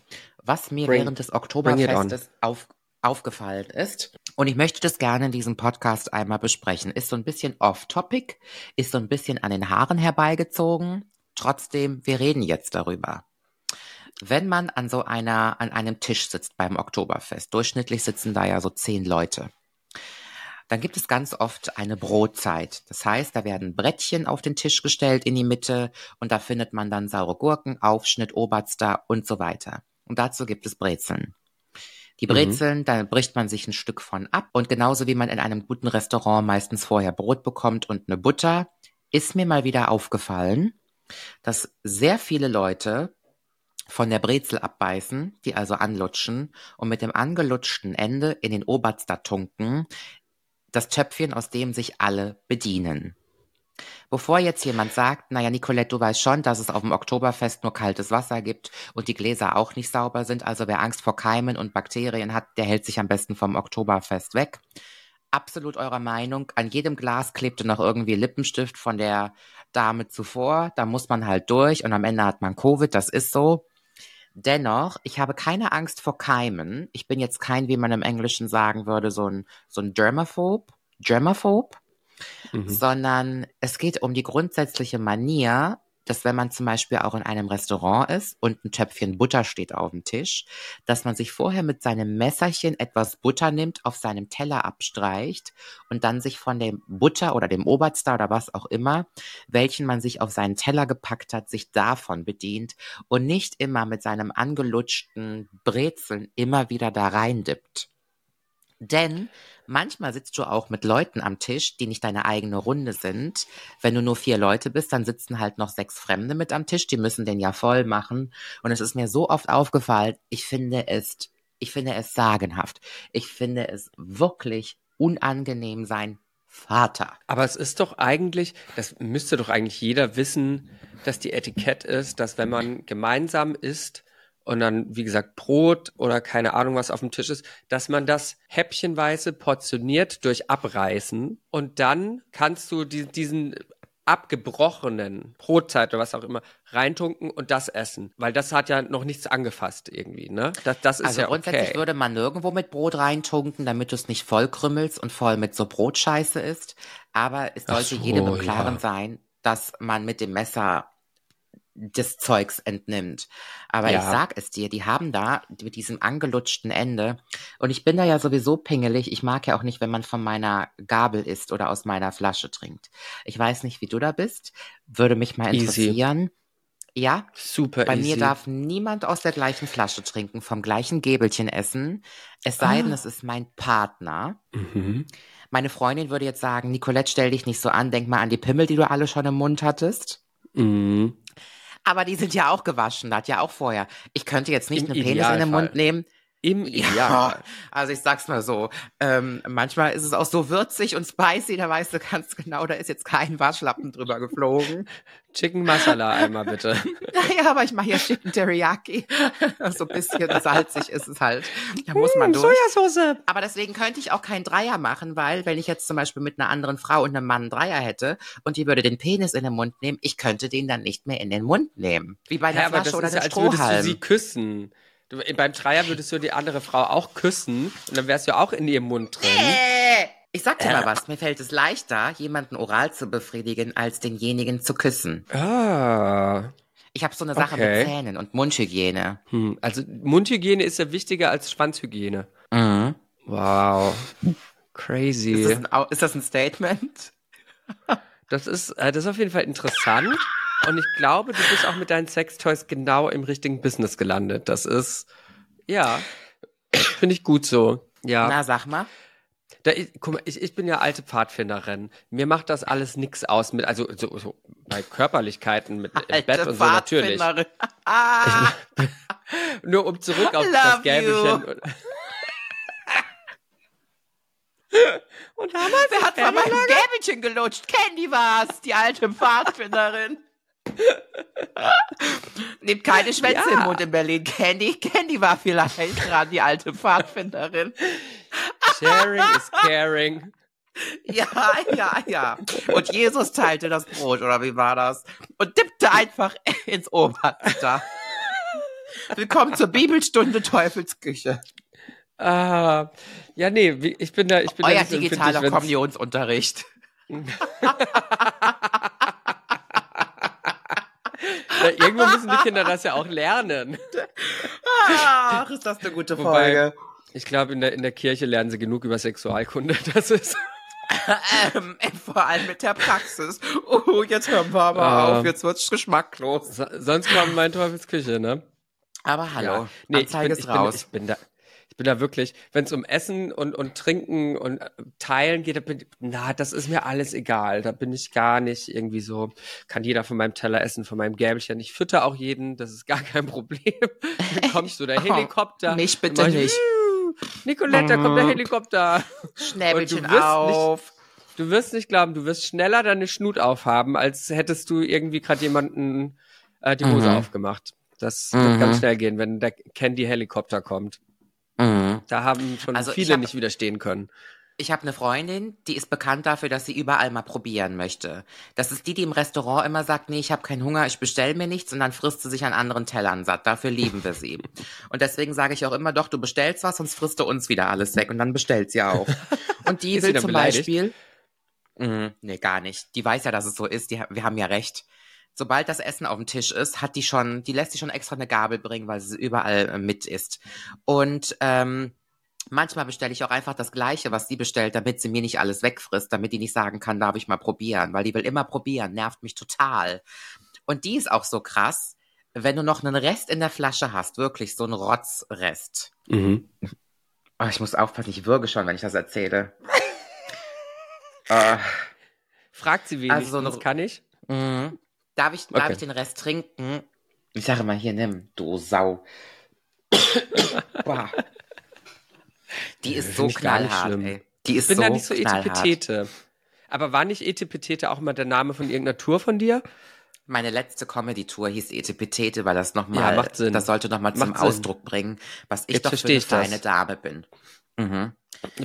Speaker 2: was mir
Speaker 1: Bring-
Speaker 2: während des. Oktoberfestes auf, aufgefallen ist. Und ich möchte das gerne in diesem Podcast einmal besprechen. Ist so ein bisschen off-topic, ist so ein bisschen an den Haaren herbeigezogen. Trotzdem, wir reden jetzt darüber. Wenn man an so einer, an einem Tisch sitzt beim Oktoberfest, durchschnittlich sitzen da ja so zehn Leute dann gibt es ganz oft eine Brotzeit. Das heißt, da werden Brettchen auf den Tisch gestellt in die Mitte und da findet man dann saure Gurken, Aufschnitt, Oberster und so weiter. Und dazu gibt es Brezeln. Die
Speaker 1: Mhm.
Speaker 2: Brezeln, da bricht man sich ein Stück von ab und genauso wie man in einem guten Restaurant meistens vorher Brot bekommt und eine Butter, ist mir mal wieder aufgefallen, dass sehr viele Leute von der Brezel abbeißen, die also anlutschen und mit dem angelutschten Ende in den Oberster tunken, das Töpfchen, aus dem sich alle bedienen. Bevor jetzt jemand sagt, naja, Nicolette, du weißt schon, dass es auf dem Oktoberfest nur kaltes Wasser gibt und die Gläser auch nicht sauber sind, also wer Angst vor Keimen und Bakterien hat, der hält sich am besten vom Oktoberfest weg. Absolut eurer Meinung. An jedem Glas klebte noch irgendwie Lippenstift von der Dame zuvor. Da muss man halt durch und am Ende hat man Covid, das ist so. Dennoch, ich habe keine Angst vor Keimen. Ich bin jetzt kein, wie man im Englischen sagen würde, so ein, so ein Dermaphobe, Germaphobe,
Speaker 1: Mhm.
Speaker 2: sondern es geht um die grundsätzliche Manier, dass wenn man zum Beispiel auch in einem Restaurant ist und ein Töpfchen Butter steht auf dem Tisch, dass man sich vorher mit seinem Messerchen etwas Butter nimmt, auf seinem Teller abstreicht und dann sich von dem Butter oder dem Oberstar oder was auch immer, welchen man sich auf seinen Teller gepackt hat, sich davon bedient und nicht immer mit seinem angelutschten Brezeln immer wieder da reindippt. Denn manchmal sitzt du auch mit Leuten am Tisch, die nicht deine eigene Runde sind. Wenn du nur vier Leute bist, dann sitzen halt noch sechs Fremde mit am Tisch, die müssen den ja voll machen. Und es ist mir so oft aufgefallen, ich finde es, ich finde es sagenhaft. Ich finde es wirklich unangenehm sein Vater.
Speaker 1: Aber es ist doch eigentlich, das müsste doch eigentlich jeder wissen, dass die Etikett ist, dass wenn man gemeinsam isst, und dann, wie gesagt, Brot oder keine Ahnung, was auf dem Tisch ist, dass man das häppchenweise portioniert durch Abreißen und dann kannst du die, diesen abgebrochenen Brotzeit oder was auch immer reintunken und das essen, weil das hat ja noch nichts angefasst irgendwie, ne? Das, das ist
Speaker 2: also
Speaker 1: ja
Speaker 2: grundsätzlich
Speaker 1: okay.
Speaker 2: würde man nirgendwo mit Brot reintunken, damit du es nicht voll krümmelst und voll mit so Brotscheiße ist, aber es sollte
Speaker 1: so,
Speaker 2: jedem im Klaren
Speaker 1: ja.
Speaker 2: sein, dass man mit dem Messer des Zeugs entnimmt. Aber
Speaker 1: Ja.
Speaker 2: ich sag es dir, die haben da mit diesem angelutschten Ende und ich bin da ja sowieso pingelig. Ich mag ja auch nicht, wenn man von meiner Gabel isst oder aus meiner Flasche trinkt. Ich weiß nicht, wie du da bist. Würde mich mal
Speaker 1: Easy.
Speaker 2: interessieren. Ja,
Speaker 1: Super
Speaker 2: bei
Speaker 1: easy.
Speaker 2: mir darf niemand aus der gleichen Flasche trinken, vom gleichen Gäbelchen essen. Es sei denn,
Speaker 1: Ah.
Speaker 2: es ist mein Partner.
Speaker 1: Mhm.
Speaker 2: Meine Freundin würde jetzt sagen, Nicolette, stell dich nicht so an, denk mal an die Pimmel, die du alle schon im Mund hattest.
Speaker 1: Mhm.
Speaker 2: Aber die sind ja auch gewaschen, das hat ja auch vorher. Ich könnte jetzt nicht
Speaker 1: Im
Speaker 2: einen Penis in den. Mund nehmen.
Speaker 1: Im
Speaker 2: Ja,
Speaker 1: Idealfall.
Speaker 2: also ich sag's mal so. Ähm, manchmal ist es auch so würzig und spicy, da weißt du ganz genau, da ist jetzt kein Waschlappen drüber geflogen.
Speaker 1: Chicken Masala einmal bitte.
Speaker 2: Ja, aber ich mache ja Chicken Teriyaki. so ein bisschen salzig ist es halt. Da muss man durch.
Speaker 1: Sojasauce.
Speaker 2: Aber deswegen könnte ich auch keinen Dreier machen, weil wenn ich jetzt zum Beispiel mit einer anderen Frau und einem Mann einen Dreier hätte und die würde den Penis in den Mund nehmen, ich könnte den dann nicht mehr in den Mund nehmen. Wie bei einer
Speaker 1: Ja, aber das
Speaker 2: Flasche oder
Speaker 1: ist ja,
Speaker 2: einem
Speaker 1: als würdest du
Speaker 2: Strohhalm.
Speaker 1: sie küssen. Du, beim Dreier würdest du die andere Frau auch küssen und dann wärst du auch in ihrem Mund drin.
Speaker 2: Äh, Ich sag dir mal was, mir fällt es leichter, jemanden oral zu befriedigen, als denjenigen zu küssen.
Speaker 1: Ah.
Speaker 2: Ich habe so eine Sache
Speaker 1: Okay.
Speaker 2: mit Zähnen und Mundhygiene.
Speaker 1: Hm. Also Mundhygiene ist ja wichtiger als Schwanzhygiene.
Speaker 2: Mhm.
Speaker 1: Wow.
Speaker 2: Ist,
Speaker 1: Crazy.
Speaker 2: das ein, ist das ein Statement?
Speaker 1: Das ist, äh, das ist auf jeden Fall interessant. Und ich glaube, du bist auch mit deinen Sextoys genau im richtigen Business gelandet. Das ist, ja, finde ich gut so. Ja.
Speaker 2: Na, sag mal.
Speaker 1: Da, ich, guck mal, ich, ich bin ja alte Pfadfinderin. Mir macht das alles nix aus mit, also so, so bei Körperlichkeiten mit im Bett und so natürlich.
Speaker 2: Ah,
Speaker 1: Nur um zurück auf
Speaker 2: Love
Speaker 1: das Gäbelchen. Und, und damals
Speaker 2: wer hat von meinem Gäbelchen gelutscht? Candy war's, die alte Pfadfinderin. Nehmt keine Schwänze
Speaker 1: Ja.
Speaker 2: im Mund in Berlin. Candy, Candy war vielleicht dran, die alte Pfadfinderin.
Speaker 1: Sharing is caring.
Speaker 2: Ja, ja, ja. Und Jesus teilte das Brot, oder wie war das? Und dippte einfach ins Oberste. Willkommen zur Bibelstunde Teufelsküche.
Speaker 1: Ah, ja, nee, ich bin da, ich bin da
Speaker 2: Euer
Speaker 1: nicht so empfindlich,
Speaker 2: digitaler Kommunionsunterricht.
Speaker 1: Irgendwo müssen die Kinder das ja auch lernen.
Speaker 2: Ach, ist das eine gute
Speaker 1: Wobei-
Speaker 2: Folge.
Speaker 1: Ich glaube, in der, in der Kirche lernen sie genug über Sexualkunde. Das ist.
Speaker 2: Ähm, vor allem mit der Praxis. Oh, jetzt hören wir aber
Speaker 1: Ähm.
Speaker 2: auf, jetzt wird's geschmacklos.
Speaker 1: So, sonst kommt mein Teufels Küche, ne?
Speaker 2: Aber hallo,
Speaker 1: Ja. Nee, ich
Speaker 2: Anzeige
Speaker 1: bin,
Speaker 2: ist
Speaker 1: ich, bin,
Speaker 2: raus.
Speaker 1: ich bin da. Ich bin da wirklich, wenn es um Essen und, und Trinken und äh, Teilen geht, da bin ich, na, das ist mir alles egal. Da bin ich gar nicht irgendwie so, kann jeder von meinem Teller essen, von meinem Gäbelchen. Ich fütter auch jeden, das ist gar kein Problem. Dann kommst du der
Speaker 2: Oh,
Speaker 1: Helikopter.
Speaker 2: mich bitte
Speaker 1: ich,
Speaker 2: nicht.
Speaker 1: "Wiu, Nicolette, da kommt der
Speaker 2: Mhm.
Speaker 1: Helikopter.
Speaker 2: Schnäbelchen
Speaker 1: Und du wirst
Speaker 2: auf.
Speaker 1: Du wirst nicht glauben, du wirst schneller deine Schnut aufhaben, als hättest du irgendwie gerade jemanden äh, die Hose
Speaker 2: Mhm.
Speaker 1: aufgemacht. Das
Speaker 2: Mhm.
Speaker 1: wird ganz schnell gehen, wenn der Candy-Helikopter kommt.
Speaker 2: Mhm.
Speaker 1: Da haben schon
Speaker 2: Also
Speaker 1: viele
Speaker 2: hab-
Speaker 1: nicht widerstehen können.
Speaker 2: Ich habe eine Freundin, die ist bekannt dafür, dass sie überall mal probieren möchte. Das ist die, die im Restaurant immer sagt, nee, ich habe keinen Hunger, ich bestell mir nichts und dann frisst sie sich an anderen Tellern satt. Dafür lieben wir sie. Und deswegen sage ich auch immer, doch, du bestellst was, sonst frisst du uns wieder alles weg und dann bestellt sie auch. Und die will zum
Speaker 1: beleidigt?
Speaker 2: Beispiel, Mhm, nee, gar nicht. Die weiß ja, dass es so ist. Die, wir haben ja recht. Sobald das Essen auf dem Tisch ist, hat die schon, die lässt sich schon extra eine Gabel bringen, weil sie überall äh, mit isst. Und ähm, manchmal bestelle ich auch einfach das Gleiche, was sie bestellt, damit sie mir nicht alles wegfrisst, damit die nicht sagen kann, darf ich mal probieren, weil die will immer probieren, nervt mich total. Und die ist auch so krass, wenn du noch einen Rest in der Flasche hast, wirklich so einen Rotzrest.
Speaker 1: Mhm.
Speaker 2: Oh, ich muss aufpassen, ich würge schon, wenn ich das erzähle. äh,
Speaker 1: Fragt sie wenigstens,
Speaker 2: Also so eine-
Speaker 1: kann ich?
Speaker 2: mhm. Darf ich, darf
Speaker 1: Okay.
Speaker 2: ich den Rest trinken? Ich sage mal, hier, nimm, du Sau. Boah. Die ist so knallhart, ey. Die ist
Speaker 1: Ich bin
Speaker 2: so
Speaker 1: da nicht so. Etepetete. Aber war nicht Etepetete auch mal der Name von irgendeiner Tour von dir?
Speaker 2: Meine letzte Comedy-Tour hieß Etepetete, weil das nochmal,
Speaker 1: Ja,
Speaker 2: das sollte nochmal zum
Speaker 1: Sinn.
Speaker 2: Ausdruck bringen, was ich
Speaker 1: Jetzt
Speaker 2: doch für eine
Speaker 1: ich das.
Speaker 2: feine Dame bin. Mhm.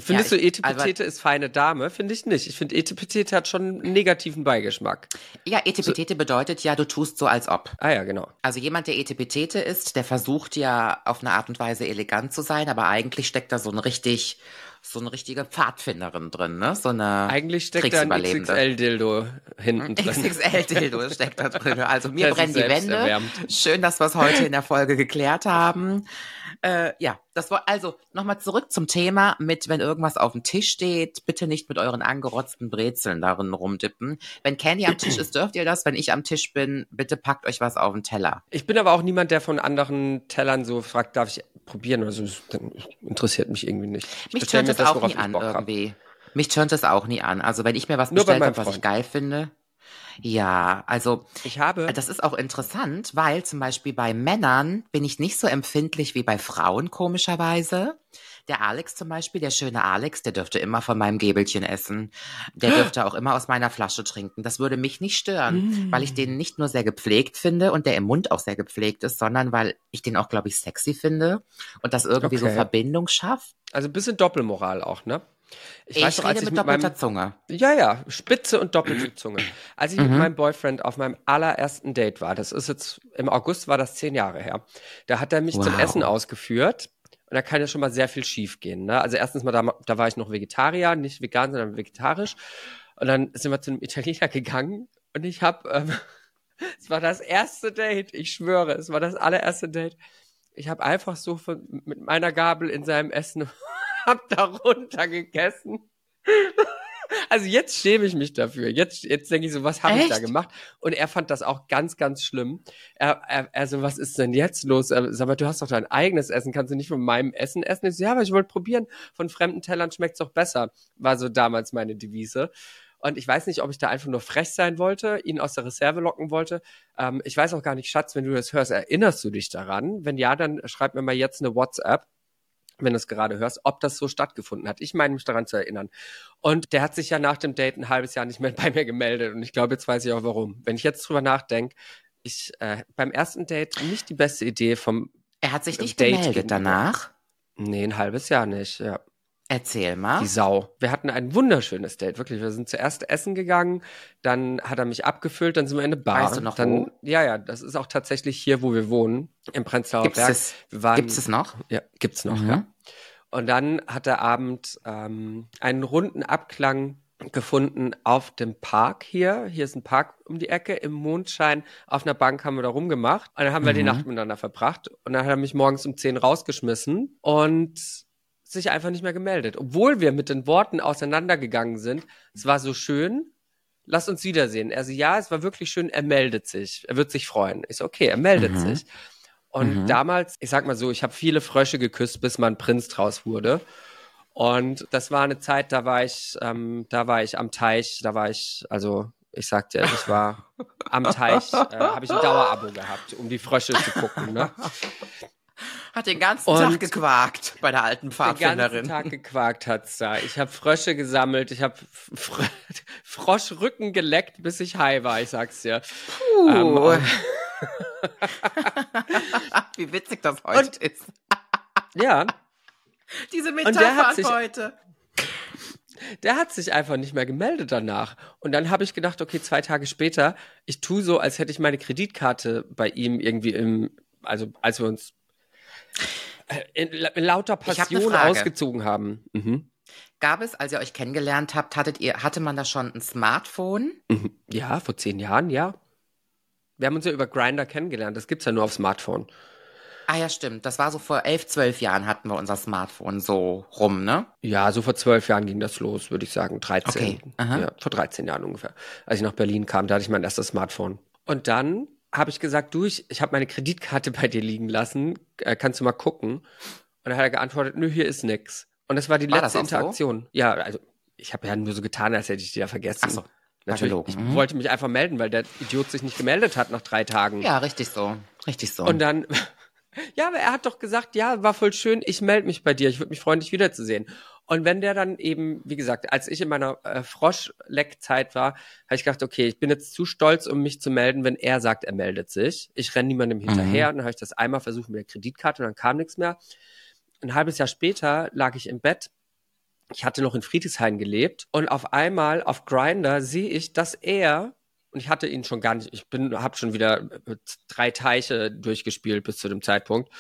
Speaker 1: Findest
Speaker 2: Ja,
Speaker 1: du
Speaker 2: ich-
Speaker 1: Etepetete ist feine Dame? Finde ich nicht. Ich finde Etepetete hat schon einen negativen Beigeschmack.
Speaker 2: Ja, Etepetete bedeutet ja, du tust so, als ob.
Speaker 1: Ah ja, genau.
Speaker 2: Also jemand, der Etepetete ist, der versucht ja auf eine Art und Weise elegant zu sein, aber eigentlich steckt da so ein richtig, so eine richtige Pfadfinderin drin, ne? So eine
Speaker 1: Eigentlich steckt da ein. XXL-Dildo hinten drin.
Speaker 2: XXL-Dildo steckt da drin. Also mir
Speaker 1: Das
Speaker 2: brennen die Wände.
Speaker 1: selbsterwärmend.
Speaker 2: Schön, dass wir es heute in der Folge geklärt haben. Äh, ja, das war also nochmal zurück zum Thema mit, wenn irgendwas auf dem Tisch steht, bitte nicht mit euren angerotzten Brezeln darin rumdippen. Wenn Candy am Tisch ist, dürft ihr das. Wenn ich am Tisch bin, bitte packt euch was auf den Teller.
Speaker 1: Ich bin aber auch niemand, der von anderen Tellern so fragt, darf ich probieren oder so. Das interessiert mich irgendwie nicht. Ich
Speaker 2: Mich tönt es auch nie an
Speaker 1: hab.
Speaker 2: irgendwie. Mich tönt es auch nie an. Also wenn ich mir was bestellt habe, was ich geil finde. Ja, also
Speaker 1: Ich habe.
Speaker 2: das ist auch interessant, weil zum Beispiel bei Männern bin ich nicht so empfindlich wie bei Frauen, komischerweise. Der Alex zum Beispiel, der schöne Alex, der dürfte immer von meinem Gäbelchen essen. Der dürfte auch immer aus meiner Flasche trinken. Das würde mich nicht stören, weil ich den nicht nur sehr gepflegt finde und der im Mund auch sehr gepflegt ist, sondern weil ich den auch, glaube ich, sexy finde und das irgendwie so
Speaker 1: Okay.
Speaker 2: Verbindung schafft.
Speaker 1: also ein bisschen Doppelmoral auch, ne?
Speaker 2: Ich,
Speaker 1: weiß noch, als
Speaker 2: rede
Speaker 1: ich
Speaker 2: mit
Speaker 1: mit meinem-
Speaker 2: doppelter Zunge.
Speaker 1: Ja, ja, spitze und doppelte Zunge. Als ich
Speaker 2: Mhm.
Speaker 1: mit meinem Boyfriend auf meinem allerersten Date war, das ist jetzt, im August war das zehn Jahre her, da hat er mich zum
Speaker 2: Wow.
Speaker 1: Essen ausgeführt und da kann ja schon mal sehr viel schief gehen. Ne? Also erstens mal, da, da war ich noch Vegetarier, nicht vegan, sondern vegetarisch. Und dann sind wir zu einem Italiener gegangen und ich habe, ähm, es war das erste Date, ich schwöre, es war das allererste Date. Ich habe einfach so von, mit meiner Gabel in seinem Essen, hab da runter gegessen. Also jetzt schäme ich mich dafür. Jetzt, jetzt denke ich so, was habe ich da gemacht? Und er fand das auch ganz, ganz schlimm. Er, er, er so, was ist denn jetzt los? Er, sag mal, du hast doch dein eigenes Essen, kannst du nicht von meinem Essen essen? Ich so, ja, aber ich wollte probieren. Von fremden Tellern schmeckt's doch besser. War so damals meine Devise. Und ich weiß nicht, ob ich da einfach nur frech sein wollte, ihn aus der Reserve locken wollte. Ähm, ich weiß auch gar nicht, Schatz, wenn du das hörst, erinnerst du dich daran? Wenn ja, dann schreib mir mal jetzt eine WhatsApp wenn du es gerade hörst, ob das so stattgefunden hat. Ich meine mich daran zu erinnern. Und der hat sich ja nach dem Date ein halbes Jahr nicht mehr bei mir gemeldet. Und ich glaube, jetzt weiß ich auch warum. Wenn ich jetzt drüber nachdenke, ich äh, beim ersten Date nicht die beste Idee vom
Speaker 2: Er hat sich nicht
Speaker 1: Date
Speaker 2: gemeldet
Speaker 1: gegenüber.
Speaker 2: danach.
Speaker 1: Nee, ein halbes Jahr nicht, ja.
Speaker 2: Erzähl mal.
Speaker 1: Die Sau. Wir hatten ein wunderschönes Date, wirklich. Wir sind zuerst essen gegangen, dann hat er mich abgefüllt, dann sind wir in eine Bar.
Speaker 2: Weißt du noch
Speaker 1: dann,
Speaker 2: wo?
Speaker 1: Ja, ja, das ist auch tatsächlich hier, wo wir wohnen, im Prenzlauer
Speaker 2: Gibt's
Speaker 1: Berg.
Speaker 2: es,
Speaker 1: waren,
Speaker 2: gibt's es noch?
Speaker 1: Ja, gibt's noch,
Speaker 2: Mhm.
Speaker 1: ja. Und dann hat der Abend ähm, einen runden Abklang gefunden auf dem Park hier. Hier ist ein Park um die Ecke im Mondschein. Auf einer Bank haben wir da rumgemacht. Und dann haben wir die
Speaker 2: Mhm.
Speaker 1: Nacht miteinander verbracht. Und dann hat er mich morgens um 10 rausgeschmissen und sich einfach nicht mehr gemeldet. Obwohl wir mit den Worten auseinandergegangen sind. Es war so schön. Lass uns wiedersehen. Er so, ja, es war wirklich schön. Er meldet sich. Er wird sich freuen. Ich so, okay, er meldet
Speaker 2: Mhm.
Speaker 1: sich. Und
Speaker 2: Mhm.
Speaker 1: damals, ich sag mal so, ich habe viele Frösche geküsst, bis man Prinz draus wurde. Und das war eine Zeit, da war ich, ähm, da war ich am Teich, da war ich, also ich sagte, ich war am Teich, äh, habe ich ein Dauerabo gehabt, um die Frösche zu gucken. Ne?
Speaker 2: Hat den ganzen
Speaker 1: Und-
Speaker 2: Tag gequakt bei der alten
Speaker 1: Den ganzen
Speaker 2: Pfadfinderin.
Speaker 1: Tag gequakt hat's da. Ich habe Frösche gesammelt, ich habe Fr Froschrücken geleckt, bis ich high war, ich sag's dir. Ähm,
Speaker 2: Puh.
Speaker 1: und-
Speaker 2: Wie witzig das heute ist.
Speaker 1: ja,
Speaker 2: Diese Metapher heute.
Speaker 1: der hat sich einfach nicht mehr gemeldet danach. Und dann habe ich gedacht, okay, zwei Tage später, ich tue so, als hätte ich meine Kreditkarte bei ihm irgendwie im, also als wir uns in, in lauter Passion ausgezogen haben. Mhm.
Speaker 2: Gab es, als ihr euch kennengelernt habt, hattet ihr, hatte man da schon ein Smartphone?
Speaker 1: Mhm. Ja, vor zehn Jahren, ja. Wir haben uns ja über Grinder kennengelernt. Das gibt's ja nur auf Smartphone.
Speaker 2: Ah ja, stimmt. Das war so vor elf, zwölf Jahren hatten wir unser Smartphone so rum, ne?
Speaker 1: Ja, so vor zwölf Jahren ging das los, würde ich sagen. 13.
Speaker 2: Okay.
Speaker 1: Ja, vor 13 Jahren ungefähr. Als ich nach Berlin kam, da hatte ich mein erstes Smartphone. Und dann habe ich gesagt, du, ich, ich habe meine Kreditkarte bei dir liegen lassen. Äh, kannst du mal gucken? Und dann hat er geantwortet, nö, hier ist nix. Und das war die
Speaker 2: War
Speaker 1: letzte
Speaker 2: auch so?
Speaker 1: Interaktion. Ja, also ich habe ja nur so getan, als hätte ich die ja vergessen.
Speaker 2: Ach so,
Speaker 1: Natürlich, ich
Speaker 2: Mhm.
Speaker 1: wollte mich einfach melden, weil der Idiot sich nicht gemeldet hat nach drei Tagen.
Speaker 2: Ja, richtig so. Richtig so.
Speaker 1: Und dann, ja, aber er hat doch gesagt, ja, war voll schön, ich melde mich bei dir, ich würde mich freuen, dich wiederzusehen. Und wenn der dann eben, wie gesagt, als ich in meiner äh, Froschleckzeit war, habe ich gedacht, okay, ich bin jetzt zu stolz, um mich zu melden, wenn er sagt, er meldet sich. Ich renne niemandem hinterher. Und dann habe ich das einmal versucht mit der Kreditkarte und dann kam nichts mehr. Ein halbes Jahr später lag ich im Bett. Ich hatte noch in Friedrichshain gelebt und auf einmal auf Grinder sehe ich, dass er und ich hatte ihn schon gar nicht. Ich bin, habe schon wieder äh, drei Teiche durchgespielt bis zu dem Zeitpunkt.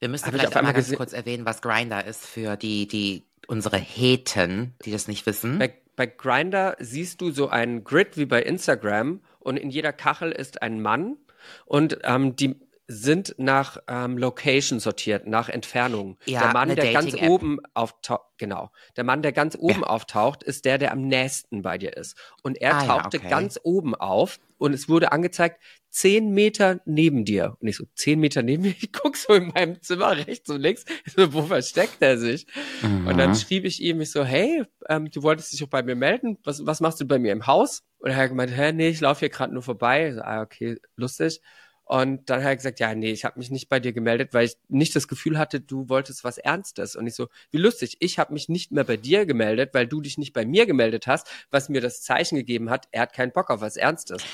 Speaker 2: wir müssen
Speaker 1: hab ich
Speaker 2: vielleicht
Speaker 1: einmal
Speaker 2: ganz kurz erwähnen, was Grinder ist für die, die, unsere Heten, die das nicht wissen.
Speaker 1: Bei, bei Grinder siehst du so einen Grid wie bei Instagram und in jeder Kachel ist ein Mann und ähm, die sind nach ähm, Location sortiert, nach Entfernung.
Speaker 2: Ja,
Speaker 1: der Mann, der ganz oben auftaucht, genau. Der Mann, der ganz oben auftaucht, ist der, der am nächsten bei dir ist. Und er
Speaker 2: Ah ja,
Speaker 1: tauchte
Speaker 2: okay.
Speaker 1: ganz oben auf und es wurde angezeigt, zehn Meter neben dir. Und ich so, zehn Meter neben mir? Ich guck so in meinem Zimmer rechts und links. So, wo versteckt er sich? Und dann
Speaker 2: Mhm.
Speaker 1: schrieb ich ihm, ich so, hey, ähm, du wolltest dich auch bei mir melden. Was, was machst du bei mir im Haus? Und er hat gemeint, hä, nee, ich laufe hier gerade nur vorbei. Ich So, ah, okay, lustig. Und dann hat er gesagt, ja, nee, ich habe mich nicht bei dir gemeldet, weil ich nicht das Gefühl hatte, du wolltest was Ernstes. Und ich so, wie lustig, ich habe mich nicht mehr bei dir gemeldet, weil du dich nicht bei mir gemeldet hast, was mir das Zeichen gegeben hat, er hat keinen Bock auf was Ernstes.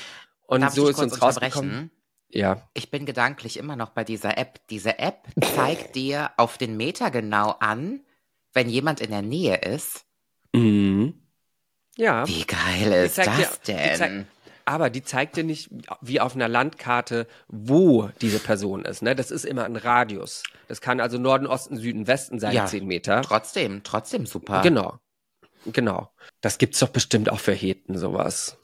Speaker 1: Und
Speaker 2: Darf
Speaker 1: so ist uns rausgekommen. Ja.
Speaker 2: Ich bin gedanklich immer noch bei dieser App. Diese App zeigt dir auf den Meter genau an, wenn jemand in der Nähe ist.
Speaker 1: Mhm. Ja.
Speaker 2: Wie geil ist
Speaker 1: dir-
Speaker 2: das
Speaker 1: die
Speaker 2: denn?
Speaker 1: Aber die zeigt dir nicht wie auf einer Landkarte, wo diese Person ist. Ne? Das ist immer ein Radius. Das kann also Norden, Osten, Süden, Westen sein,
Speaker 2: Ja,
Speaker 1: zehn Meter.
Speaker 2: Trotzdem, trotzdem super.
Speaker 1: Genau. Genau. Das gibt's doch bestimmt auch für Heten, sowas.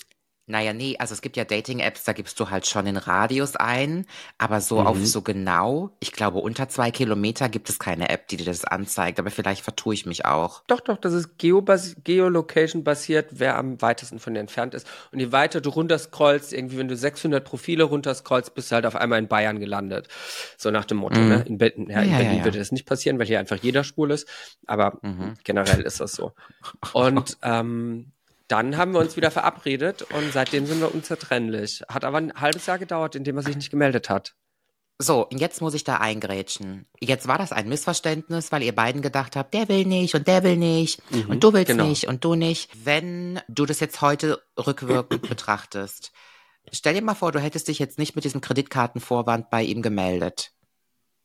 Speaker 2: Naja, nee, also es gibt ja Dating-Apps, da gibst du halt schon den Radius ein, aber so
Speaker 1: Mhm.
Speaker 2: auf so genau, ich glaube unter zwei Kilometer gibt es keine App, die dir das anzeigt, aber vielleicht vertue ich mich auch.
Speaker 1: Doch, doch, das ist Geobas Geolocation basiert, wer am weitesten von dir entfernt ist. Und je weiter du runterscrollst, irgendwie, wenn du 600 Profile runterscrollst, bist du halt auf einmal in Bayern gelandet. So nach dem Motto,
Speaker 2: Mhm.
Speaker 1: ne? In, Be ja, in
Speaker 2: ja,
Speaker 1: Berlin
Speaker 2: ja.
Speaker 1: würde das nicht passieren, weil hier einfach jeder schwul ist. Aber
Speaker 2: Mhm.
Speaker 1: generell ist das so. Und ähm, dann haben wir uns wieder verabredet und seitdem sind wir unzertrennlich. Hat aber ein halbes Jahr gedauert, in dem er sich nicht gemeldet hat.
Speaker 2: So, und jetzt muss ich da eingrätschen. Jetzt war das ein Missverständnis, weil ihr beiden gedacht habt, der will nicht und der will nicht und du willst
Speaker 1: genau.
Speaker 2: nicht und du nicht. Wenn du das jetzt heute rückwirkend betrachtest, stell dir mal vor, du hättest dich jetzt nicht mit diesem Kreditkartenvorwand bei ihm gemeldet.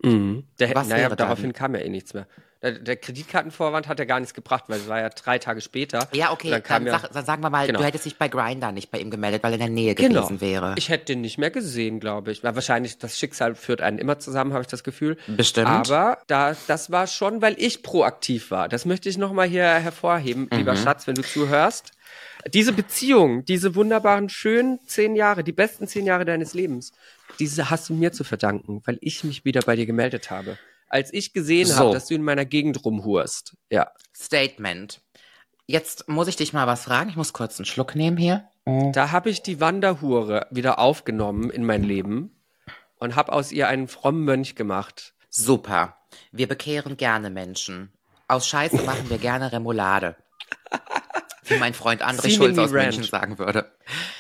Speaker 1: Mhm. Der,
Speaker 2: Was
Speaker 1: naja, daraufhin kam ja eh nichts mehr. Der, Kreditkartenvorwand hat ja gar nichts gebracht, weil es war ja drei Tage später.
Speaker 2: Ja, okay,
Speaker 1: dann
Speaker 2: dann,
Speaker 1: ja,
Speaker 2: sag, dann sagen wir mal,
Speaker 1: Genau.
Speaker 2: du hättest dich bei Grinder nicht bei ihm gemeldet, weil er in der Nähe
Speaker 1: Genau.
Speaker 2: gewesen wäre.
Speaker 1: ich hätte den nicht mehr gesehen, glaube ich. Weil wahrscheinlich das Schicksal führt einen immer zusammen, habe ich das Gefühl.
Speaker 2: Bestimmt.
Speaker 1: Aber da, das war schon, weil ich proaktiv war. Das möchte ich nochmal hier hervorheben,
Speaker 2: Mhm.
Speaker 1: lieber Schatz, wenn du zuhörst. Diese Beziehung, diese wunderbaren, schönen zehn Jahre, die besten zehn Jahre deines Lebens, diese hast du mir zu verdanken, weil ich mich wieder bei dir gemeldet habe. Als ich gesehen
Speaker 2: So.
Speaker 1: habe, dass du in meiner Gegend rumhurst. Ja.
Speaker 2: Statement. Jetzt muss ich dich mal was fragen. Ich muss kurz einen Schluck nehmen hier.
Speaker 1: Da habe ich die Wanderhure wieder aufgenommen in mein Leben und habe aus ihr einen frommen Mönch gemacht.
Speaker 2: Super. Wir bekehren gerne Menschen. Aus Scheiße machen wir gerne Remoulade. Wie mein Freund André
Speaker 1: Seemingly
Speaker 2: Schulz aus
Speaker 1: Ranch.
Speaker 2: München sagen würde.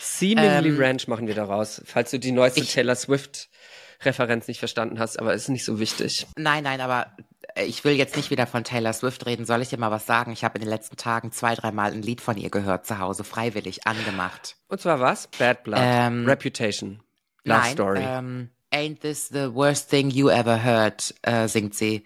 Speaker 1: Seemingly
Speaker 2: Ähm,
Speaker 1: Ranch machen wir daraus, falls du die neueste
Speaker 2: ich-
Speaker 1: Taylor Swift Referenz nicht verstanden hast, aber ist nicht so wichtig.
Speaker 2: Nein, nein, aber äh, ich will jetzt nicht wieder von Taylor Swift reden. Soll ich dir mal was sagen? Ich habe in den letzten Tagen zwei, dreimal ein Lied von ihr gehört zu Hause, freiwillig angemacht.
Speaker 1: Und zwar was? Bad Blood,
Speaker 2: Ähm,
Speaker 1: Reputation, Love
Speaker 2: Nein,
Speaker 1: Story.
Speaker 2: Ähm, Ain't this the worst thing you ever heard, äh, singt sie.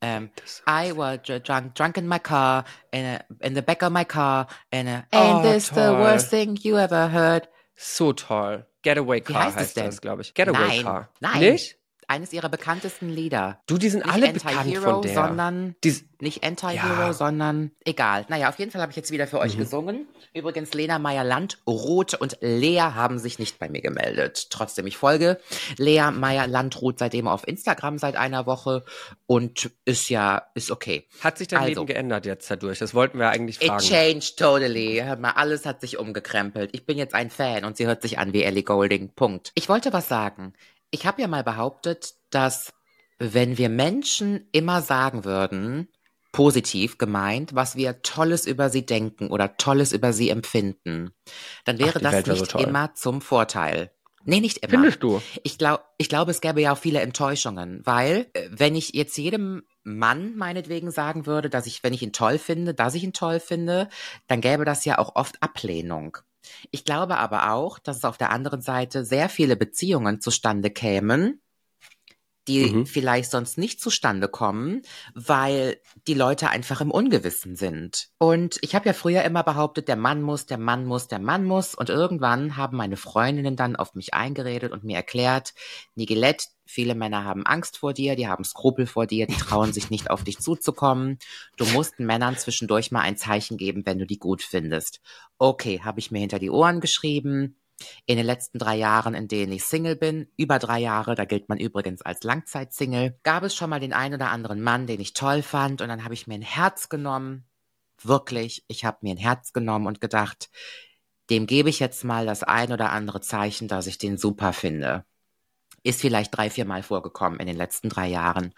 Speaker 2: Ähm, I was dr- drunk, drunk in my car, in, a, in the back of my car, and a, Ain't
Speaker 1: Oh,
Speaker 2: this the
Speaker 1: toll.
Speaker 2: worst thing you ever heard?
Speaker 1: so toll. Getaway Car
Speaker 2: heißt
Speaker 1: heißt,
Speaker 2: denn?
Speaker 1: das, glaube ich. Getaway
Speaker 2: Nein,
Speaker 1: Car.
Speaker 2: nein.
Speaker 1: Nicht?
Speaker 2: Eines ihrer bekanntesten Lieder.
Speaker 1: Du, die sind
Speaker 2: Nicht
Speaker 1: alle bekannt
Speaker 2: Anti-Hero,
Speaker 1: von der.
Speaker 2: sondern
Speaker 1: Die,
Speaker 2: nicht Anti-Hero,
Speaker 1: Ja.
Speaker 2: sondern egal. Naja, auf jeden Fall habe ich jetzt wieder für
Speaker 1: Mhm.
Speaker 2: euch gesungen. Übrigens, Lena Meyer-Land, Roth und Lea haben sich nicht bei mir gemeldet. Trotzdem, ich folge. Lea Meyer-Landroth seitdem auf Instagram seit einer Woche und ist ja, ist okay.
Speaker 1: hat sich dein
Speaker 2: Also.
Speaker 1: Leben geändert jetzt dadurch? Das wollten wir eigentlich
Speaker 2: It
Speaker 1: fragen.
Speaker 2: changed totally. Hör mal, alles hat sich umgekrempelt. Ich bin jetzt ein Fan und sie hört sich an wie Ellie Golding. Punkt. Ich wollte was sagen. Ich habe ja mal behauptet, dass wenn wir Menschen immer sagen würden, positiv gemeint, was wir Tolles über sie denken oder Tolles über sie empfinden, dann wäre
Speaker 1: Ach,
Speaker 2: das
Speaker 1: Welt so
Speaker 2: nicht
Speaker 1: toll.
Speaker 2: immer zum Vorteil. Nee, nicht immer.
Speaker 1: Findest du?
Speaker 2: Ich glaube, ich glaube, es gäbe ja auch viele Enttäuschungen, weil äh, wenn ich jetzt jedem Mann meinetwegen sagen würde, dass ich, wenn ich ihn toll finde, dass ich ihn toll finde, dann gäbe das ja auch oft Ablehnung. Ich glaube aber auch, dass es auf der anderen Seite sehr viele Beziehungen zustande kämen, die
Speaker 1: Mhm.
Speaker 2: vielleicht sonst nicht zustande kommen, weil die Leute einfach im Ungewissen sind. Und ich habe ja früher immer behauptet, der Mann muss, der Mann muss, der Mann muss. Und irgendwann haben meine Freundinnen dann auf mich eingeredet und mir erklärt, Nigilette, viele Männer haben Angst vor dir, die haben Skrupel vor dir, die trauen sich nicht auf dich zuzukommen. Du musst Männern zwischendurch mal ein Zeichen geben, wenn du die gut findest. Okay, habe ich mir hinter die Ohren geschrieben. In den letzten drei Jahren, in denen ich Single bin, über drei Jahre, da gilt man übrigens als Langzeitsingle, gab es schon mal den einen oder anderen Mann, den ich toll fand und dann habe ich mir ein Herz genommen. Wirklich, ich habe mir ein Herz genommen und gedacht, dem gebe ich jetzt mal das ein oder andere Zeichen, dass ich den super finde. Ist vielleicht drei, vier Mal vorgekommen in den letzten drei Jahren.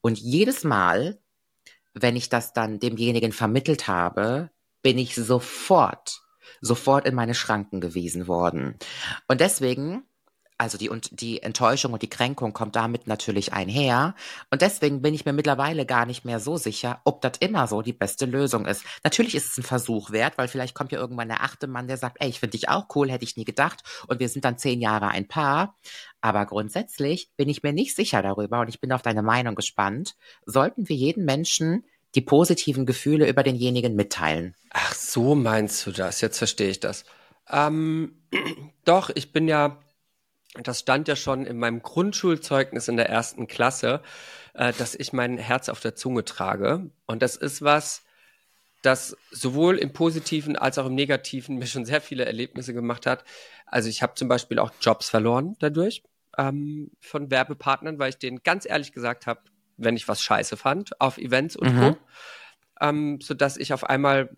Speaker 2: Und jedes Mal, wenn ich das dann demjenigen vermittelt habe, bin ich sofort, sofort in meine Schranken gewiesen worden. Und deswegen, also die, und die Enttäuschung und die Kränkung kommt damit natürlich einher. Und deswegen bin ich mir mittlerweile gar nicht mehr so sicher, ob das immer so die beste Lösung ist. Natürlich ist es ein Versuch wert, weil vielleicht kommt ja irgendwann der achte Mann, der sagt, ey, ich finde dich auch cool, hätte ich nie gedacht. Und wir sind dann zehn Jahre ein Paar. Aber grundsätzlich bin ich mir nicht sicher darüber und ich bin auf deine Meinung gespannt. Sollten wir jeden Menschen die positiven Gefühle über denjenigen mitteilen?
Speaker 1: Ach, so meinst du das? Jetzt verstehe ich das. Ähm, doch, ich bin ja, das stand ja schon in meinem Grundschulzeugnis in der ersten Klasse, äh, dass ich mein Herz auf der Zunge trage. Und das ist was, das sowohl im Positiven als auch im Negativen mir schon sehr viele Erlebnisse gemacht hat. Also ich habe zum Beispiel auch Jobs verloren dadurch ähm, von Werbepartnern, weil ich denen ganz ehrlich gesagt habe, wenn ich was scheiße fand auf Events und
Speaker 2: Mhm.
Speaker 1: Co., ähm, sodass ich auf einmal